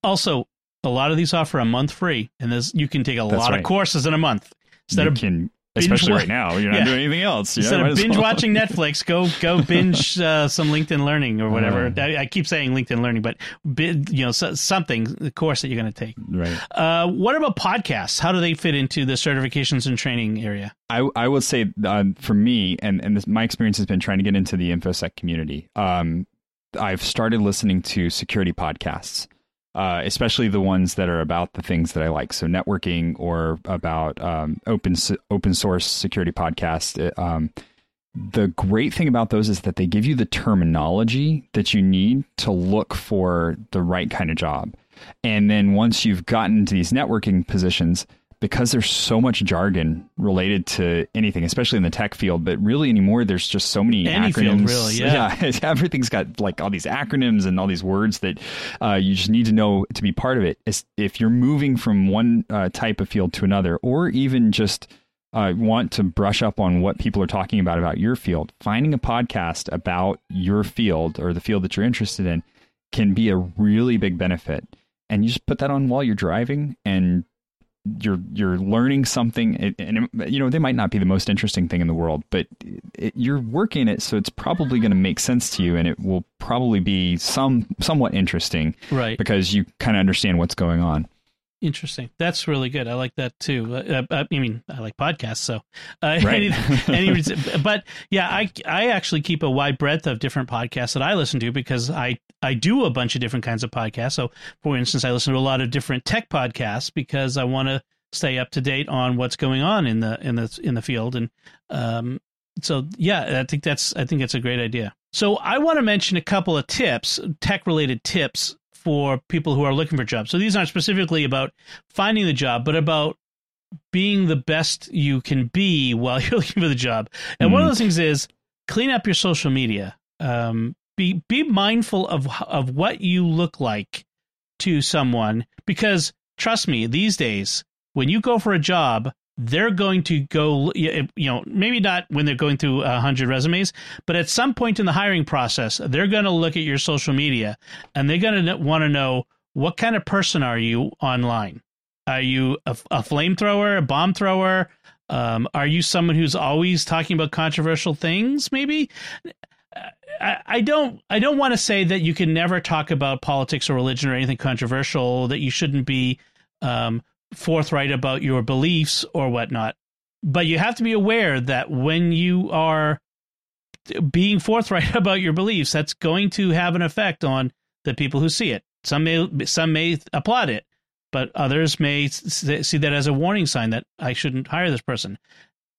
Speaker 1: Also, a lot of these offer a month free, and this you can take a that's lot right. of courses in a month
Speaker 2: instead you of can especially right now you're not yeah. doing anything else.
Speaker 1: You instead know, of binge well. watching netflix go go binge uh, some linkedin learning or whatever. Uh, I, I, keep saying linkedin learning but you know so, something the course that you're going to take.
Speaker 2: Right.
Speaker 1: Uh, what about podcasts? How do they fit into the certifications and training area?
Speaker 2: I, I would say uh, for me and, and this, my experience has been trying to get into the infosec community. Um, i've started listening to security podcasts uh, especially the ones that are about the things that I like. So networking or about um, open open source security podcasts. It, um, the great thing about those is that they give you the terminology that you need to look for the right kind of job. And then once you've gotten to these networking positions, because there's so much jargon related to anything, especially in the tech field, but really anymore, there's just so many
Speaker 1: Any
Speaker 2: acronyms.
Speaker 1: Field, really, yeah.
Speaker 2: yeah. everything's got like all these acronyms and all these words that uh, you just need to know to be part of it. If you're moving from one uh, type of field to another, or even just uh, want to brush up on what people are talking about about your field, finding a podcast about your field or the field that you're interested in can be a really big benefit. And you just put that on while you're driving and you're you're learning something and, it, you know they might not be the most interesting thing in the world but it, you're working it so it's probably going to make sense to you and it will probably be some somewhat interesting
Speaker 1: right
Speaker 2: because you kind of understand what's going on
Speaker 1: Interesting. That's really good. I like that too. Uh, uh I mean, I like podcasts, so
Speaker 2: uh, right. any, any,
Speaker 1: but yeah, I I actually keep a wide breadth of different podcasts that I listen to because I I do a bunch of different kinds of podcasts. So, for instance, I listen to a lot of different tech podcasts because I want to stay up to date on what's going on in the in the in the field, and um, so yeah, I think that's I think that's a great idea. So I want to mention a couple of tips, tech related tips for people who are looking for jobs. So these aren't specifically about finding the job, but about being the best you can be while you're looking for the job. And mm. one of mm-hmm. those things is clean up your social media. Um, be be mindful of of what you look like to someone because trust me, these days when you go for a job, they're going to go you know maybe not when they're going through a hundred resumes but at some point in the hiring process they're going to look at your social media and they're going to want to know what kind of person are you online? Are you a, a flamethrower a bomb thrower? Um, are you someone who's always talking about controversial things maybe I, don't I don't want to say that you can never talk about politics or religion or anything controversial that you shouldn't be um, forthright about your beliefs or whatnot. But you have to be aware that when you are being forthright about your beliefs, that's going to have an effect on the people who see it. Some may some may applaud it, but others may see that as a warning sign that I shouldn't hire this person.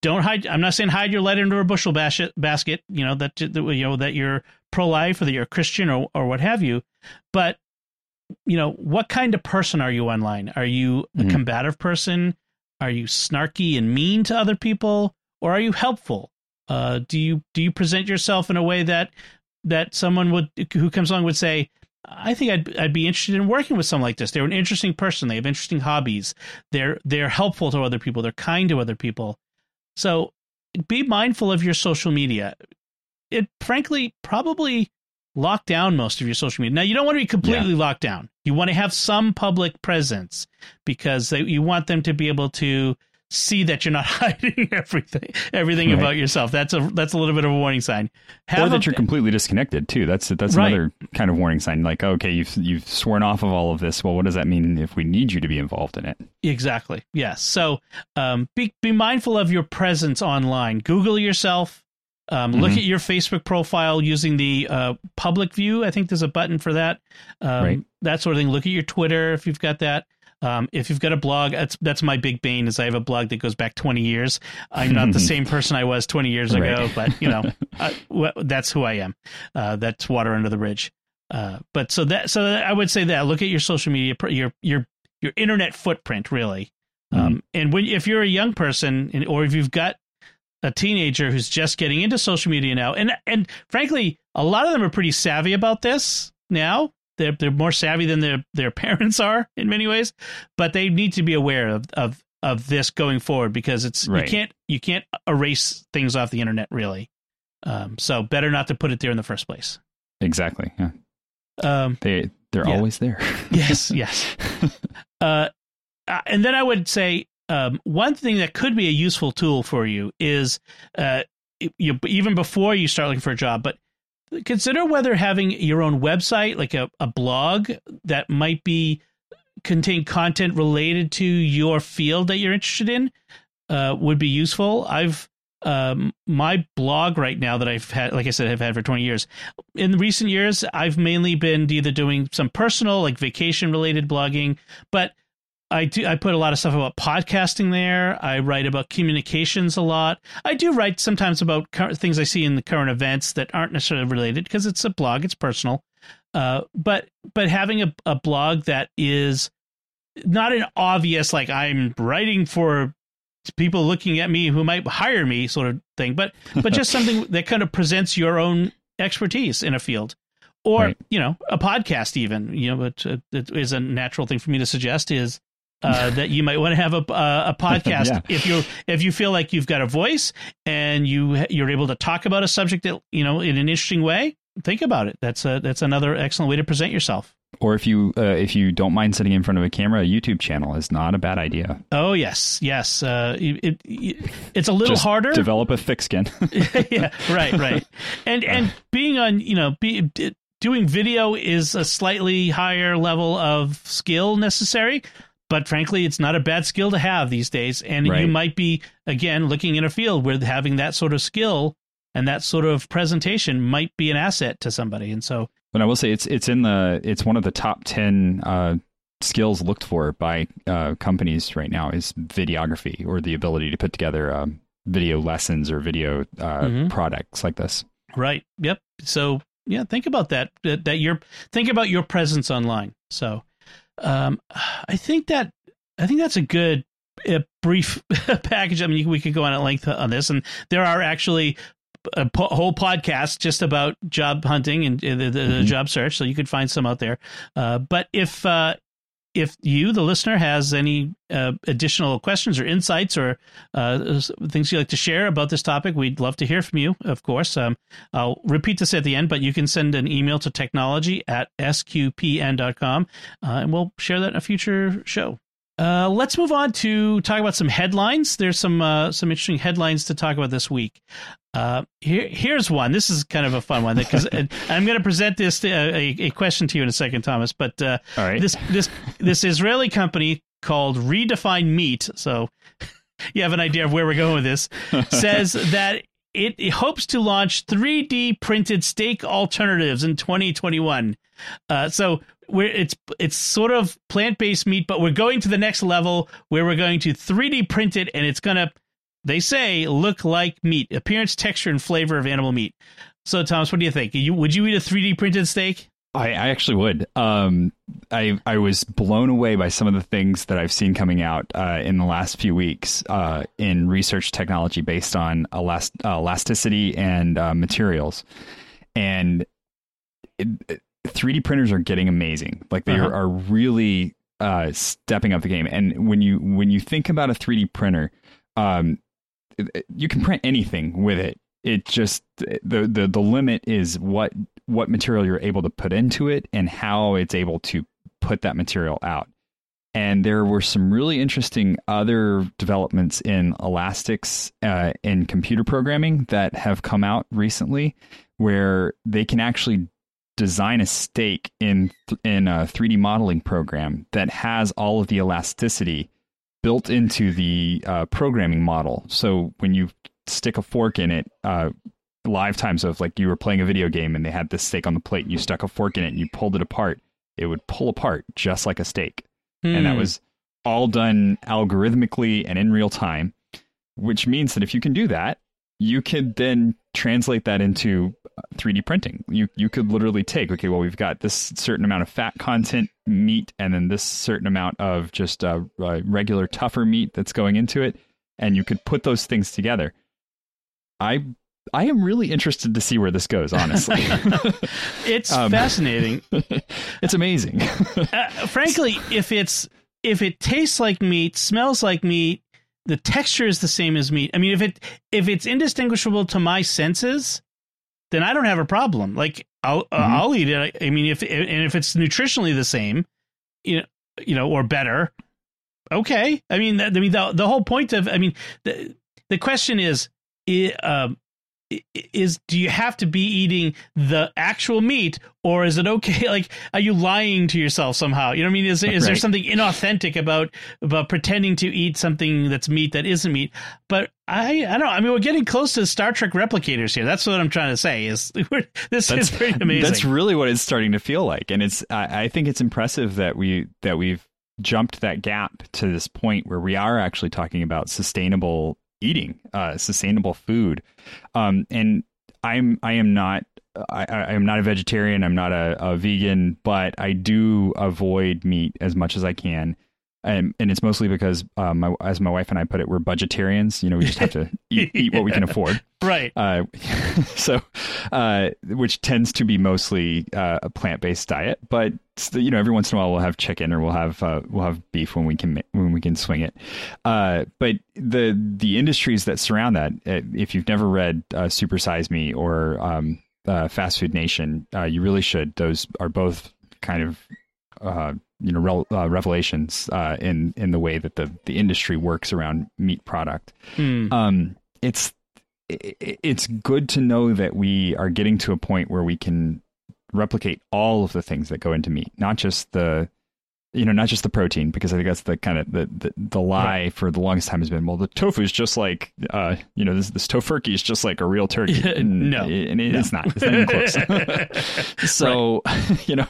Speaker 1: Don't hide. I'm not saying hide your lead under a bushel basket. You know that you know that you're pro life or that you're a Christian or or what have you, but you know, what kind of person are you online? Are you a mm-hmm. combative person? Are you snarky and mean to other people? or are you helpful? Uh, do you do you present yourself in a way that that someone would who comes along would say, I think I'd I'd be interested in working with someone like this. They're an interesting person. They have interesting hobbies. They're they're helpful to other people. They're kind to other people. So be mindful of your social media. It frankly probably lock down most of your social media. Now you don't want to be completely yeah. locked down. You want to have some public presence because they, you want them to be able to see that you're not hiding everything everything right. about yourself. That's a that's a little bit of a warning sign.
Speaker 2: Have or that a, you're completely disconnected too. That's that's right. another kind of warning sign. Like, okay, you've you've sworn off of all of this. Well, what does that mean if we need you to be involved in it?
Speaker 1: Exactly. Yes. So um, be be mindful of your presence online. Google yourself. Um, mm-hmm. Look at your Facebook profile using the uh, public view. I think there's a button for that. Um, right. That sort of thing. Look at your Twitter if you've got that. Um, if you've got a blog, that's that's my big bane. Is I have a blog that goes back 20 years. I'm not the same person I was 20 years ago, right. but you know, well, that's who I am. Uh, that's water under the bridge. Uh, but so that so I would say that look at your social media, your your your internet footprint, really. Mm-hmm. Um, and when if you're a young person, or if you've got a teenager who's just getting into social media now, and and frankly, a lot of them are pretty savvy about this now. They're they're more savvy than their their parents are in many ways, but they need to be aware of of of this going forward because it's right. you can't you can't erase things off the internet really. Um, so better not to put it there in the first place.
Speaker 2: Exactly. Yeah. Um, they they're yeah. always there.
Speaker 1: yes. Yes. Uh, and then I would say um, one thing that could be a useful tool for you is uh, you, even before you start looking for a job, but consider whether having your own website, like a, a blog that might be contain content related to your field that you're interested in, uh, would be useful. I've um, my blog right now that I've had, like I said, I've had for 20 years. In recent years, I've mainly been either doing some personal, like vacation related blogging, but I do. I put a lot of stuff about podcasting there. I write about communications a lot. I do write sometimes about things I see in the current events that aren't necessarily related because it's a blog. It's personal. Uh, but but having a, a blog that is not an obvious like I'm writing for people looking at me who might hire me sort of thing, but but just something that kind of presents your own expertise in a field or right. you know a podcast even you know it is a natural thing for me to suggest is uh, that you might want to have a uh, a podcast yeah. if you if you feel like you've got a voice and you you're able to talk about a subject that you know in an interesting way. Think about it. That's a that's another excellent way to present yourself.
Speaker 2: Or if you uh, if you don't mind sitting in front of a camera, a YouTube channel is not a bad idea.
Speaker 1: Oh yes, yes. Uh, it, it, it's a little
Speaker 2: Just
Speaker 1: harder.
Speaker 2: Develop a thick skin.
Speaker 1: yeah, right, right. And and being on you know be, doing video is a slightly higher level of skill necessary but frankly, it's not a bad skill to have these days. And right. you might be, again, looking in a field where having that sort of skill and that sort of presentation might be an asset to somebody. And so,
Speaker 2: but I will say it's it's in the it's one of the top ten uh, skills looked for by uh, companies right now is videography or the ability to put together um, video lessons or video uh, mm-hmm. products like this.
Speaker 1: Right. Yep. So yeah, think about that. That, that you're think about your presence online. So um, I think that I think that's a good a brief package. I mean, we could go on at length on this, and there are actually a po- whole podcast just about job hunting and the, the, the mm-hmm. job search, so you could find some out there. Uh, but if uh, if you, the listener, has any uh, additional questions or insights or uh, things you'd like to share about this topic, we'd love to hear from you, of course. Um, I'll repeat this at the end, but you can send an email to technology at sqpn.com uh, and we'll share that in a future show. Uh, let's move on to talk about some headlines. There's some uh, some interesting headlines to talk about this week. Uh, here, here's one. This is kind of a fun one because I'm going to present this to, uh, a, a, question to you in a second, Thomas. But uh, this this this Israeli company called Redefine Meat. So you have an idea of where we're going with this. Says that it, it hopes to launch 3D printed steak alternatives in 2021. Uh, so it's it's sort of plant based meat, but we're going to the next level where we're going to 3D print it, and it's gonna they say look like meat, appearance, texture, and flavor of animal meat. So Thomas, what do you think? You, would you eat a 3D printed steak?
Speaker 2: I, I actually would. Um, I I was blown away by some of the things that I've seen coming out uh, in the last few weeks uh, in research technology based on elast- elasticity and uh, materials, and it, it, 3D printers are getting amazing. Like they
Speaker 1: Uh-huh.
Speaker 2: are, are really uh, stepping up the game. And when you when you think about a 3D printer, um, it- it- you can print anything with it. It just the the the limit is what what material you're able to put into it and how it's able to put that material out. And there were some really interesting other developments in elastics uh, in computer programming that have come out recently, where they can actually design a steak in in a 3D modeling program that has all of the elasticity built into the uh, programming model. So when you stick a fork in it, uh, live times of like you were playing a video game and they had this steak on the plate and you stuck a fork in it and you pulled it apart, it would pull apart just like a steak. And that
Speaker 1: Hmm.
Speaker 2: was all done algorithmically and in real time, which means that if you can do that, you could then translate that into uh, 3D printing. You you could literally take okay, well we've got this certain amount of fat content meat, and then this certain amount of just uh, uh, regular tougher meat that's going into it, and you could put those things together. I I am really interested to see where this goes. Honestly,
Speaker 1: it's
Speaker 2: Um,
Speaker 1: fascinating.
Speaker 2: it's amazing.
Speaker 1: uh, frankly, if it's if it tastes like meat, smells like meat, the texture is the same as meat. I mean, if it if it's indistinguishable to my senses, then I don't have a problem. Like I'll uh,
Speaker 2: Mhm.
Speaker 1: I'll eat it. I mean, if and if it's nutritionally the same, you know, you know, or better, okay. I mean, I mean the the whole point of I mean the the question is, um, i- is do you have to be eating the actual meat or is it okay? Like are you lying to yourself somehow? You know what i mean? Is, there is there something inauthentic about about pretending to eat something that's meat that isn't meat? But i i don't know. I mean we're getting close to star trek replicators here. That's what i'm trying to say is this is pretty amazing.
Speaker 2: That's really what it's starting to feel like, and it's. I, I think it's impressive that we that we've jumped that gap to this point where we are actually talking about sustainable eating, uh, sustainable food, um, and I'm I am not. I, I am not a vegetarian. I'm not a, a vegan, but I do avoid meat as much as I can. And, and it's mostly because, uh, my, as my wife and I put it, we're budgetarians. You know, we just have to eat, eat what we can afford.
Speaker 1: right
Speaker 2: Uh, so, uh, which tends to be mostly uh, a plant-based diet, but you know, every once in a while we'll have chicken or we'll have uh, we'll have beef when we can when we can swing it. Uh, but the the industries that surround that, if you've never read uh, Super Size Me or um, uh, Fast Food Nation, uh, you really should. Those are both kind of uh, you know rel- uh, revelations uh, in in the way that the the industry works around meat product
Speaker 1: Hmm.
Speaker 2: um, it's i- i- it's good to know that we are getting to a point where we can replicate all of the things that go into meat, not just the you know not just the protein because I think that's the kind of the the, the lie for the longest time has been well the tofu is just like uh you know this this tofurkey is just like a real turkey. And,
Speaker 1: no.
Speaker 2: and it- it's not. It's not even close. So you know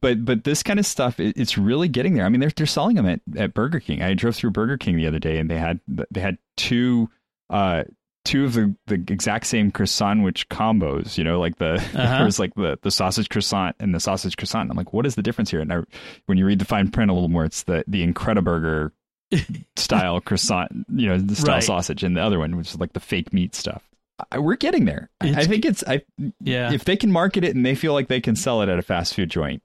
Speaker 2: but but this kind of stuff it, it's really getting there. I mean they're they're selling them at, at burger king. I drove through burger king the other day and they had they had two uh two of the the exact same Croissan'wich combos you know like the
Speaker 1: Uh-huh.
Speaker 2: there was like the the sausage croissant and the sausage croissant. I'm like what is the difference here? And I, when you read the fine print a little more it's the the incrediburger style croissant you know the style
Speaker 1: Right.
Speaker 2: sausage and the other one which is like the fake meat stuff. I, we're getting there. I- I think it's i
Speaker 1: yeah.
Speaker 2: if they can market it and they feel like they can sell it at a fast food joint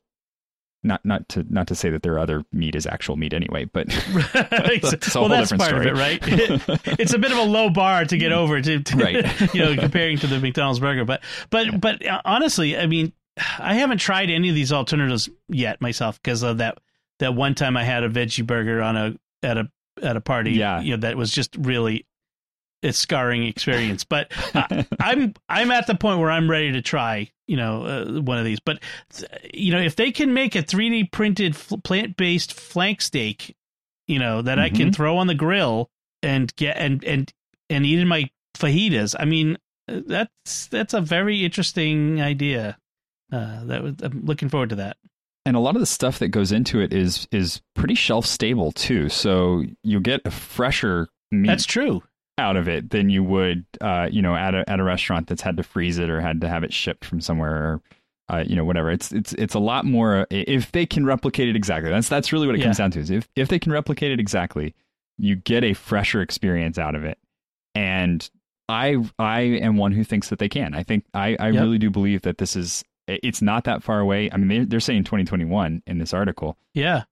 Speaker 2: not not to not to say that their other meat is actual meat anyway but That's a
Speaker 1: well, that's
Speaker 2: different
Speaker 1: part
Speaker 2: story.
Speaker 1: of it, right? it's a bit of a low bar to get over to, to
Speaker 2: Right.
Speaker 1: you know, comparing to the McDonald's burger. But, but, but uh, honestly, I mean, I haven't tried any of these alternatives yet myself because of that that one time I had a veggie burger on a at a at a party.
Speaker 2: Yeah.
Speaker 1: you know, that was just really a scarring experience. But I, I'm I'm at the point where I'm ready to try you know uh, one of these. But you know, if they can make a 3D printed fl- plant based flank steak, you know that I can
Speaker 2: Mhm.
Speaker 1: throw on the grill and get and and and eat in my fajitas. I mean, uh, that's that's a very interesting idea. Uh, that was, I'm looking forward to that.
Speaker 2: and a lot of the stuff that goes into it is is pretty shelf stable too so you get a fresher meat
Speaker 1: That's true.
Speaker 2: Out of it than you would uh you know at a at a restaurant that's had to freeze it or had to have it shipped from somewhere or uh, you know, whatever. It's it's it's a lot more if they can replicate it exactly. That's that's really what it comes down to. Is if if they can replicate it exactly, you get a fresher experience out of it. And I I am one who thinks that they can. I think I I
Speaker 1: Yep.
Speaker 2: really do believe that this is it's not that far away. I mean, they're, they're saying 2021 in this article.
Speaker 1: Yeah.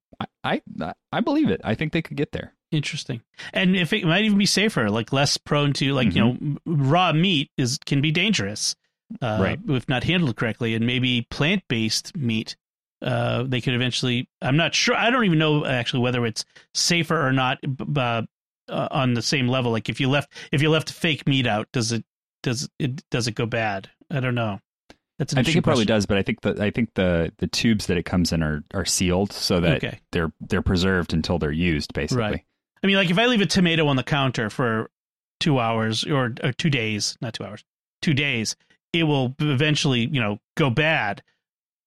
Speaker 2: I I, I believe it. I think they could get there.
Speaker 1: Interesting. And if it might even be safer, like less prone to like, you know, raw meat is can be dangerous. Uh,
Speaker 2: Right.
Speaker 1: if not handled correctly and maybe plant-based meat uh, they could eventually I'm not sure I don't even know actually whether it's safer or not uh, on the same level like if you left if you left fake meat out does it does it does it go bad I don't know
Speaker 2: I think it probably does, but I think the I think the the tubes that it comes in are are sealed so that
Speaker 1: Okay.
Speaker 2: they're they're preserved until they're used, basically.
Speaker 1: Right. I mean, like if I leave a tomato on the counter for two hours or, or two days, not two hours, two days, it will eventually, you know, go bad.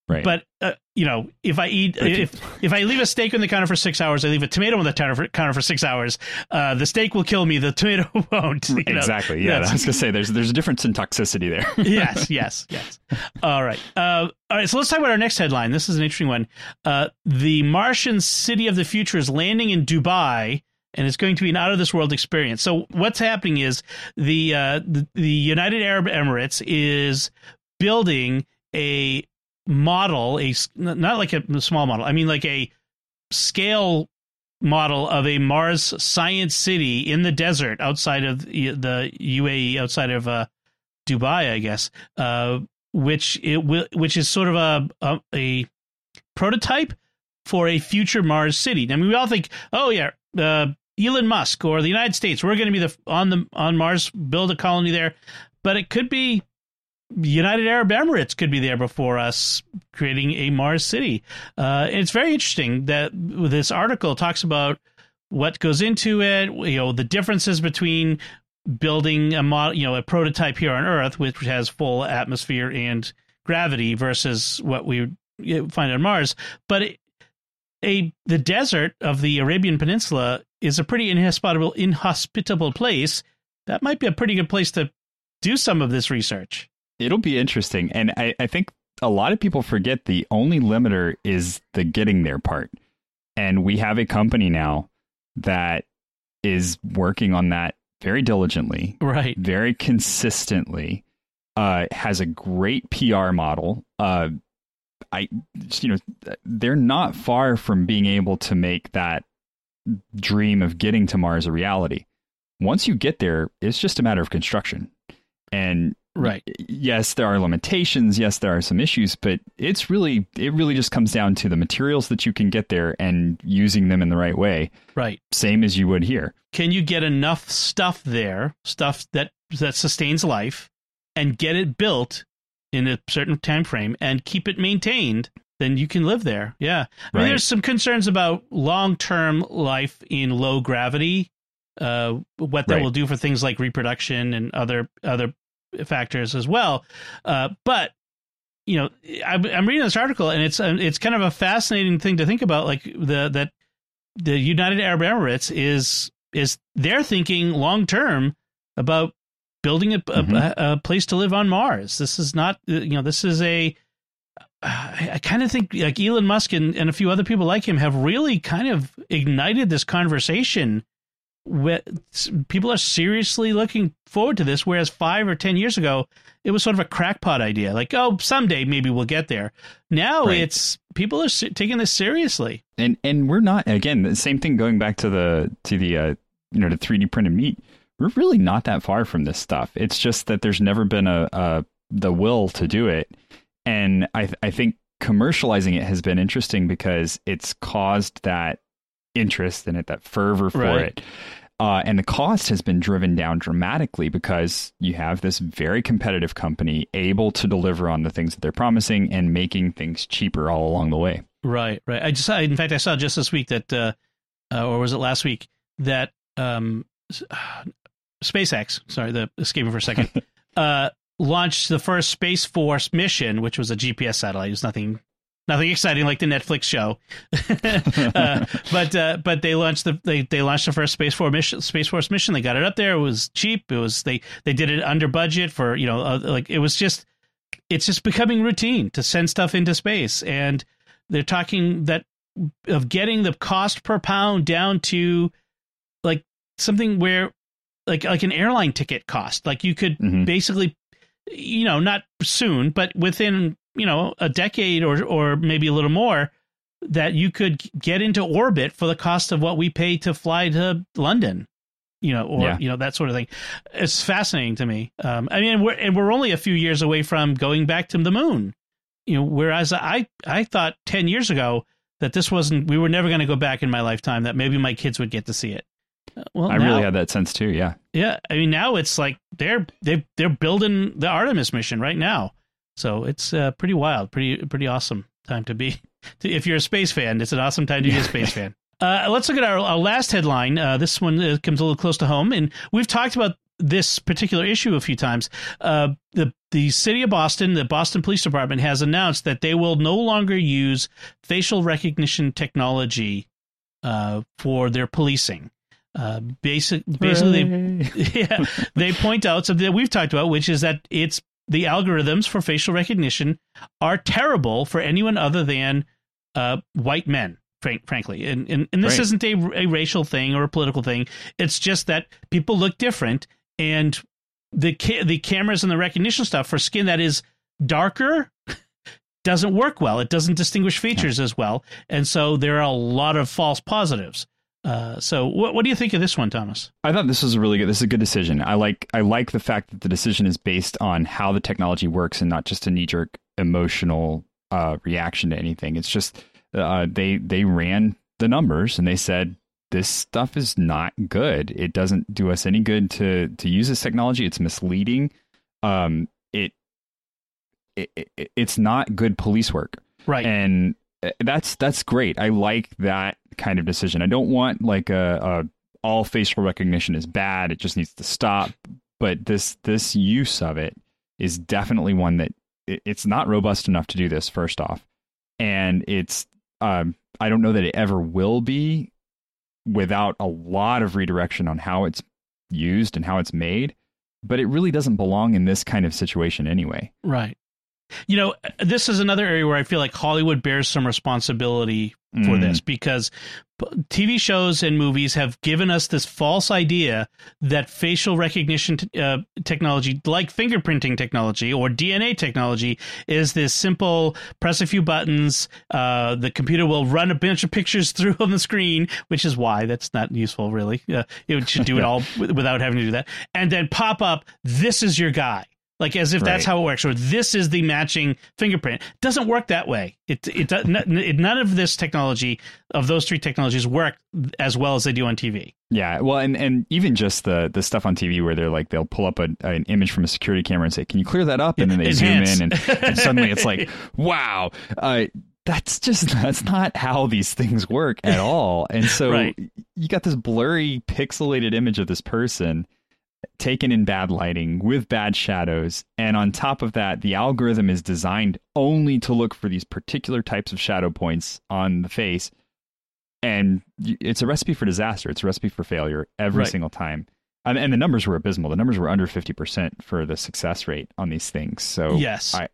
Speaker 2: Right.
Speaker 1: But uh, you know, if I eat,
Speaker 2: if
Speaker 1: if I leave a steak on the counter for six hours, I leave a tomato on the counter for, counter for six hours. Uh, the steak will kill me. The tomato won't. you know.
Speaker 2: exactly. Yeah,
Speaker 1: That's-
Speaker 2: I was gonna say there's there's a difference in toxicity there.
Speaker 1: yes, yes, yes. All right. Uh, all right. So let's talk about our next headline. This is an interesting one. Uh, the Martian city of the future is landing in Dubai, and it's going to be an out of this world experience. So what's happening is the uh, the, the United Arab Emirates is building a model, a not like a small model. I mean like a scale model of a Mars science city in the desert outside of the the UAE, outside of uh, Dubai, I guess, uh, which it will, which is sort of a, a a prototype for a future Mars city. I mean, we all think, oh yeah, uh, Elon Musk or the United States, we're going to be the on the on Mars, build a colony there, but it could be United Arab Emirates could be there before us, creating a Mars city. Uh, it's very interesting that this article talks about what goes into it, you know, the differences between building a mod, you know, a prototype here on Earth, which has full atmosphere and gravity, versus what we find on Mars. But it, a the desert of the Arabian Peninsula is a pretty inhospitable inhospitable place. That might be a pretty good place to do some of this research.
Speaker 2: It'll be interesting, and I, I think a lot of people forget the only limiter is the getting there part, and we have a company now that is working on that very diligently,
Speaker 1: Right.
Speaker 2: very consistently. Uh, has a great PR model. Uh, I, you know, they're not far from being able to make that dream of getting to Mars a reality. Once you get there, it's just a matter of construction. And
Speaker 1: Right.
Speaker 2: yes, there are limitations. Yes, there are some issues, but it's really, it really just comes down to the materials that you can get there and using them in the right way,
Speaker 1: Right.
Speaker 2: same as you would here.
Speaker 1: Can you get enough stuff there, stuff that that sustains life, and get it built in a certain time frame and keep it maintained? Then you can live there. Yeah. I mean, there's some concerns about long term life in low gravity. Uh, what that
Speaker 2: Right.
Speaker 1: will do for things like reproduction and other other factors as well. Uh, but you know, I'm, I'm reading this article and it's uh, it's kind of a fascinating thing to think about. Like the that the United Arab Emirates is is they're thinking long term about building a,
Speaker 2: Mhm.
Speaker 1: a, a place to live on Mars. This is not uh, you know this is a I, I kind of think like Elon Musk and, and a few other people like him have really kind of ignited this conversation. Where people are seriously looking forward to this, whereas five or ten years ago it was sort of a crackpot idea, like oh someday maybe we'll get there. Now
Speaker 2: Right.
Speaker 1: it's people are se- taking this seriously.
Speaker 2: and and we're not again the same thing going back to the to the uh, you know the 3D printed meat. We're really not that far from this stuff. It's just that there's never been a, a the will to do it, and I I think commercializing it has been interesting because it's caused that interest in it, that fervor for
Speaker 1: Right.
Speaker 2: it. Uh, and the cost has been driven down dramatically because you have this very competitive company able to deliver on the things that they're promising and making things cheaper all along the way.
Speaker 1: Right, right. I just, I, in fact, I saw just this week that, uh, uh, or was it last week that um, SpaceX, sorry, the escaping for a second, uh, launched the first Space Force mission, which was a GPS satellite. It was nothing, nothing exciting like the Netflix show, uh, but uh, but they launched the they, they launched the first Space Force mission. Space Force mission. They got it up there. It was cheap. It was they they did it under budget for you know uh, like it was just it's just becoming routine to send stuff into space, and they're talking that of getting the cost per pound down to like something where like like an airline ticket cost. Like you could
Speaker 2: Mhm.
Speaker 1: basically, you know, not soon, but within you know a decade or or maybe a little more, that you could get into orbit for the cost of what we pay to fly to London. You know, or
Speaker 2: Yeah.
Speaker 1: you know that sort of thing. It's fascinating to me. Um, I mean, we're and we're only a few years away from going back to the moon. You know, whereas I I thought ten years ago that this wasn't we were never going to go back in my lifetime. That maybe my kids would get to see it. Well,
Speaker 2: I
Speaker 1: now-
Speaker 2: really had that sense too. Yeah.
Speaker 1: yeah, I mean now it's like they're they they're building the Artemis mission right now, so it's uh, pretty wild, pretty pretty awesome time to be. If you're a space fan, it's an awesome time to be a space fan. Uh, let's look at our, our last headline. Uh, this one uh, comes a little close to home, and we've talked about this particular issue a few times. Uh, the the city of Boston, the Boston Police Department, has announced that they will no longer use facial recognition technology uh, for their policing. Uh, basic, basically, they yeah, they point out something that we've talked about, which is that it's the algorithms for facial recognition are terrible for anyone other than uh, white men. Frank, frankly, and and, and this
Speaker 2: Right.
Speaker 1: isn't a, a racial thing or a political thing. It's just that people look different, and the ca- the cameras and the recognition stuff for skin that is darker doesn't work well. It doesn't distinguish features as well, and so there are a lot of false positives. Uh, so, what what do you think of this one, Thomas?
Speaker 2: I thought this was a really good. This is a good decision. I like. I like the fact that the decision is based on how the technology works and not just a knee jerk emotional uh, reaction to anything. It's just uh, they they ran the numbers and they said this stuff is not good. It doesn't do us any good to to use this technology. It's misleading. Um, it, it, it it's not good police work
Speaker 1: Right.
Speaker 2: and that's that's great. I like that kind of decision. I don't want like a, a all facial recognition is bad. It just needs to stop. But this this use of it is definitely one that it, it's not robust enough to do this. First off, and it's um, I don't know that it ever will be without a lot of redirection on how it's used and how it's made. But it really doesn't belong in this kind of situation anyway.
Speaker 1: Right. You know, this is another area where I feel like Hollywood bears some responsibility for
Speaker 2: Mm.
Speaker 1: this because TV shows and movies have given us this false idea that facial recognition t- uh, technology, like fingerprinting technology or DNA technology, is this simple press a few buttons, uh, the computer will run a bunch of pictures through on the screen, which is why that's not useful, really. Uh, it should do it all w- without having to do that. And then pop up, this is your guy like as if that's how it works or this is the matching fingerprint doesn't work that way it it, it none of this technology of those three technologies work as well as they do on tv
Speaker 2: Yeah, well, and, and even just the the stuff on TV where they're like they'll pull up a, an image from a security camera and say, "Can you clear that up?" And then they
Speaker 1: Enhance.
Speaker 2: zoom in, and, and suddenly it's like, "Wow!" Uh, that's just that's not how these things work at all. And so
Speaker 1: Right.
Speaker 2: you got this blurry, pixelated image of this person taken in bad lighting with bad shadows, and on top of that, the algorithm is designed only to look for these particular types of shadow points on the face and it's a recipe for disaster. It's a recipe for failure every
Speaker 1: Right.
Speaker 2: single time. And, and the numbers were abysmal. The numbers were under fifty percent for the success rate on these things. So
Speaker 1: Yes.
Speaker 2: I,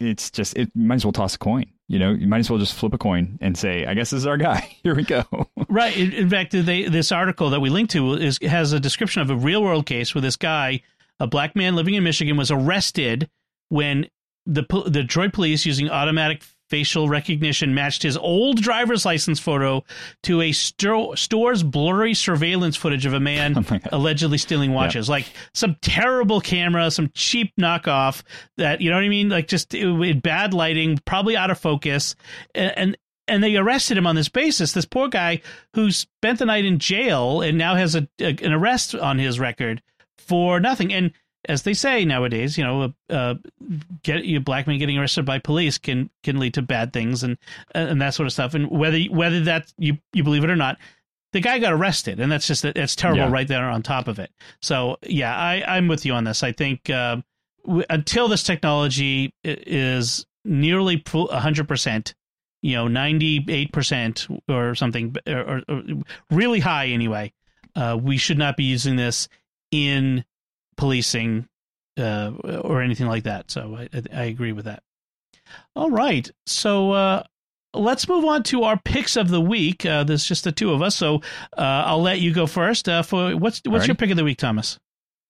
Speaker 2: it's just it might as well toss a coin. You know, you might as well just flip a coin and say, "I guess this is our guy." Here we go.
Speaker 1: right in, in fact they, this article that we linked to is has a description of a real world case where this guy a black man living in michigan was arrested when the the Detroit police using automatic facial recognition matched his old driver's license photo to a sto- store's blurry surveillance footage of a man
Speaker 2: Oh
Speaker 1: allegedly stealing watches. Like some terrible camera, some cheap knockoff that you know what I mean, like just with bad lighting, probably out of focus, and. and and they arrested him on this basis. This poor guy who spent the night in jail and now has a, a an arrest on his record for nothing. And as they say nowadays, you know, uh, get you black men getting arrested by police can can lead to bad things and and that sort of stuff. And whether whether that you you believe it or not, the guy got arrested, and that's just that's terrible
Speaker 2: Yeah.
Speaker 1: right there on top of it. So yeah, I I'm with you on this. I think uh, w- until this technology is nearly hundred percent. You know, ninety-eight percent or something, or, or, or really high anyway. Uh, we should not be using this in policing uh, or anything like that. So I, I agree with that. All right, so uh, let's move on to our picks of the week. Uh, there's just the two of us, so uh, I'll let you go first. Uh, for what's what's your pick of the week, Thomas?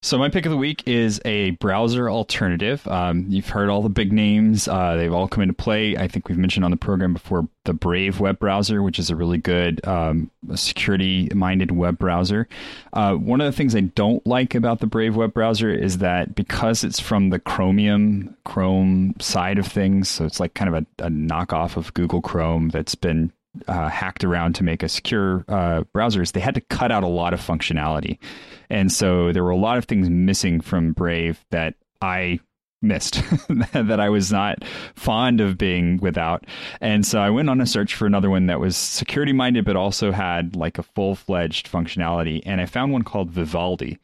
Speaker 2: So my pick of the week is a browser alternative. Um, you've heard all the big names; uh, they've all come into play. I think we've mentioned on the program before the Brave web browser, which is a really good um, security-minded web browser. Uh, one of the things I don't like about the Brave web browser is that because it's from the Chromium Chrome side of things, so it's like kind of a, a knockoff of Google Chrome that's been uh, hacked around to make a secure uh, browsers, they had to cut out a lot of functionality. And so there were a lot of things missing from Brave that I missed that I was not fond of being without. And so I went on a search for another one that was security minded, but also had like a full fledged functionality. And I found one called Vivaldi.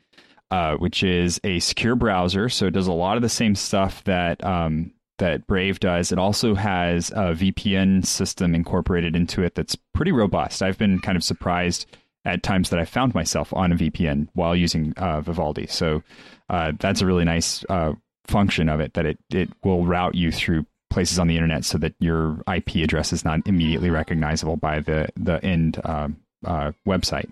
Speaker 2: Uh, which is a secure browser, so it does a lot of the same stuff that um, that Brave does. It also has a VPN system incorporated into it that's pretty robust. I've been kind of surprised at times that I found myself on a VPN while using uh, Vivaldi. So uh, that's a really nice uh, function of it that it, it will route you through places on the internet so that your IP address is not immediately recognizable by the the end um, uh, website.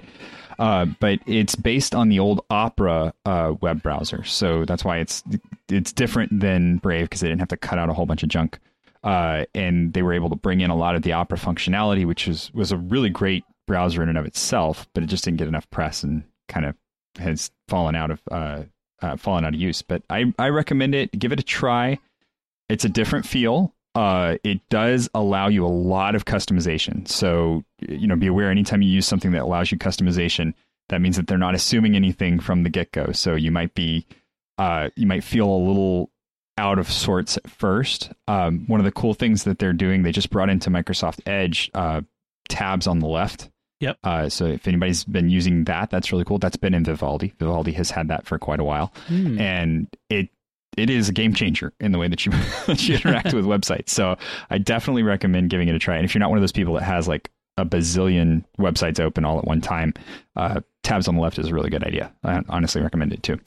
Speaker 2: Uh, but it's based on the old Opera uh, web browser, so that's why it's it's different than Brave because they didn't have to cut out a whole bunch of junk, uh, and they were able to bring in a lot of the Opera functionality, which was was a really great browser in and of itself, but it just didn't get enough press and kind of has fallen out of uh, uh, fallen out of use. But I I recommend it. Give it a try. It's a different feel uh, it does allow you a lot of customization. So, you know, be aware anytime you use something that allows you customization, that means that they're not assuming anything from the get go. So you might be, uh, you might feel a little out of sorts at first. Um, one of the cool things that they're doing, they just brought into Microsoft Edge uh, tabs on the left.
Speaker 1: Yep.
Speaker 2: Uh, so if anybody's been using that, that's really cool. That's been in Vivaldi. Vivaldi has had that for quite a while, mm. and it it is a game changer in the way that you, that you interact with websites. So I definitely recommend giving it a try. And if you're not one of those people that has like a bazillion websites open all at one time, uh, tabs on the left is a really good idea. I honestly recommend it too.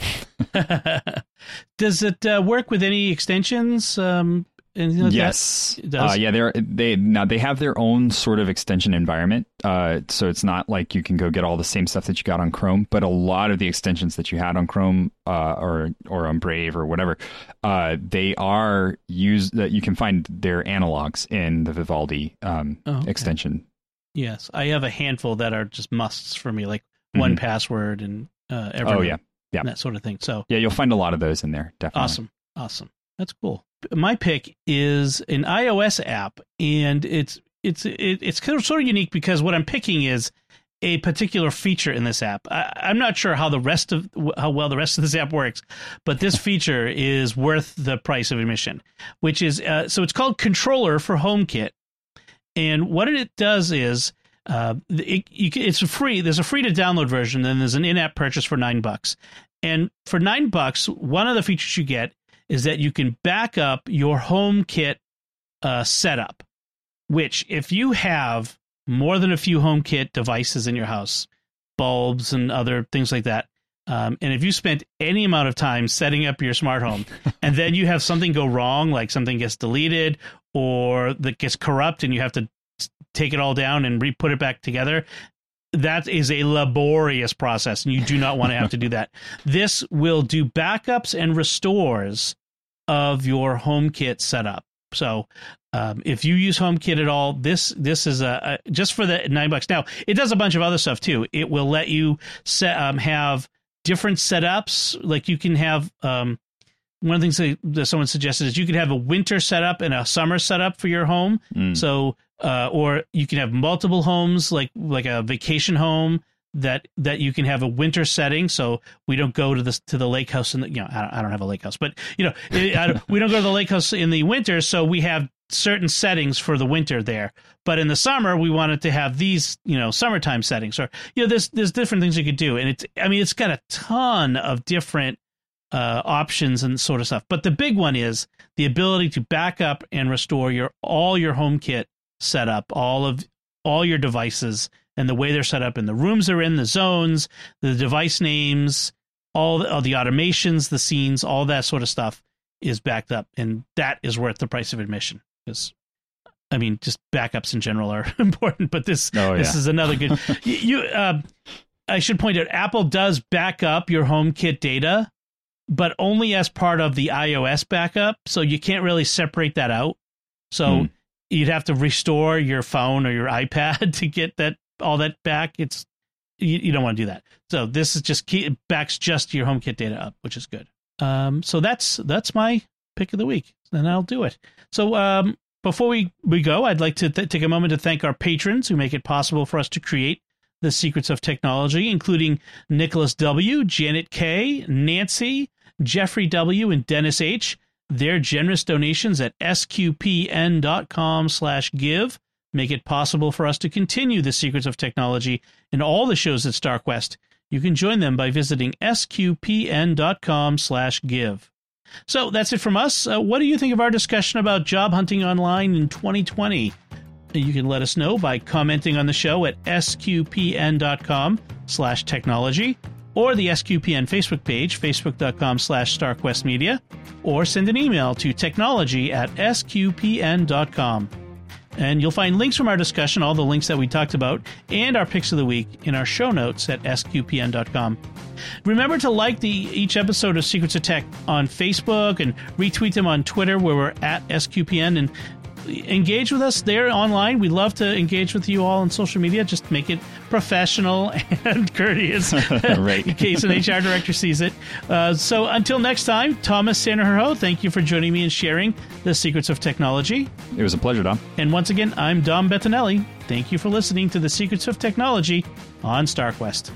Speaker 1: Does it uh, work with any extensions? Um,
Speaker 2: like yes, uh, yeah, they're they now they have their own sort of extension environment. Uh, so it's not like you can go get all the same stuff that you got on Chrome, but a lot of the extensions that you had on Chrome uh, or or on Brave or whatever, uh, they are used that you can find their analogs in the Vivaldi um, oh, okay. extension.
Speaker 1: Yes, I have a handful that are just musts for me, like mm-hmm. one password and uh, Evernote,
Speaker 2: oh yeah, yeah,
Speaker 1: that sort of thing. So
Speaker 2: yeah, you'll find a lot of those in there. Definitely
Speaker 1: awesome, awesome. That's cool my pick is an iOS app, and it's it's it's kind of sort of unique because what I'm picking is a particular feature in this app. I, am not sure how the rest of how well the rest of this app works, but this feature is worth the price of admission. Which is uh, so it's called Controller for HomeKit, and what it does is uh, it, it's free. There's a free to download version, then there's an in-app purchase for nine bucks. And for nine bucks, one of the features you get is that you can back up your HomeKit uh, setup, which if you have more than a few HomeKit devices in your house, bulbs and other things like that, um, and if you spent any amount of time setting up your smart home and then you have something go wrong, like something gets deleted or that gets corrupt and you have to take it all down and re put it back together, that is a laborious process and you do not want to have to do that. This will do backups and restores of your HomeKit setup. So um, if you use HomeKit at all, this this is a, a, just for the nine bucks. Now it does a bunch of other stuff too. It will let you set um, have different setups. Like you can have um, one of the things that, someone suggested is you could have a winter setup and a summer setup for your home. Mm. So uh, or you can have multiple homes, like like a vacation home that that you can have a winter setting, so we don't go to the to the lake house. And you know, I don't, I don't have a lake house, but you know, it, we don't go to the lake house in the winter, so we have certain settings for the winter there. But in the summer, we wanted to have these, you know, summertime settings, or you know, there's there's different things you could do, and it's I mean, it's got a ton of different uh, options and sort of stuff. But the big one is the ability to back up and restore your all your HomeKit set up, all of all your devices and the way they're set up and the rooms they're in, the zones, the device names, all the, all the automations, the scenes, all that sort of stuff is backed up, and that is worth the price of admission. Because, I mean, just backups in general are important, but this
Speaker 2: Oh,
Speaker 1: this is another good. you, you uh, I should point out, Apple does back up your HomeKit data, but only as part of the iOS backup, so you can't really separate that out. So
Speaker 2: Hmm.
Speaker 1: You'd have to restore your phone or your iPad to get that all that back. It's you, you don't want to do that. So this is just key, it backs just your HomeKit data up, which is good. Um, so that's that's my pick of the week, and I'll do it. So um, before we we go, I'd like to th- take a moment to thank our patrons who make it possible for us to create the secrets of technology, including Nicholas W, Janet K, Nancy, Jeffrey W, and Dennis H. Their generous donations at sqpn.com slash give make it possible for us to continue the secrets of technology in all the shows at StarQuest. You can join them by visiting sqpn.com slash give. So that's it from us. Uh, what do you think of our discussion about job hunting online in 2020? You can let us know by commenting on the show at sqpn.com slash technology or the SQPN Facebook page, facebook.com slash starquestmedia, or send an email to technology at sqpn.com. And you'll find links from our discussion, all the links that we talked about, and our picks of the week in our show notes at sqpn.com. Remember to like the each episode of Secrets of Tech on Facebook and retweet them on Twitter where we're at SQPN and engage with us there online. We love to engage with you all on social media. Just make it professional and courteous
Speaker 2: Right.
Speaker 1: in case an HR director sees it. Uh, so until next time, Thomas Sanderho, thank you for joining me and sharing the secrets of technology.
Speaker 2: It was a pleasure, Dom.
Speaker 1: And once again, I'm Dom Bettinelli. Thank you for listening to the Secrets of Technology on StarQuest.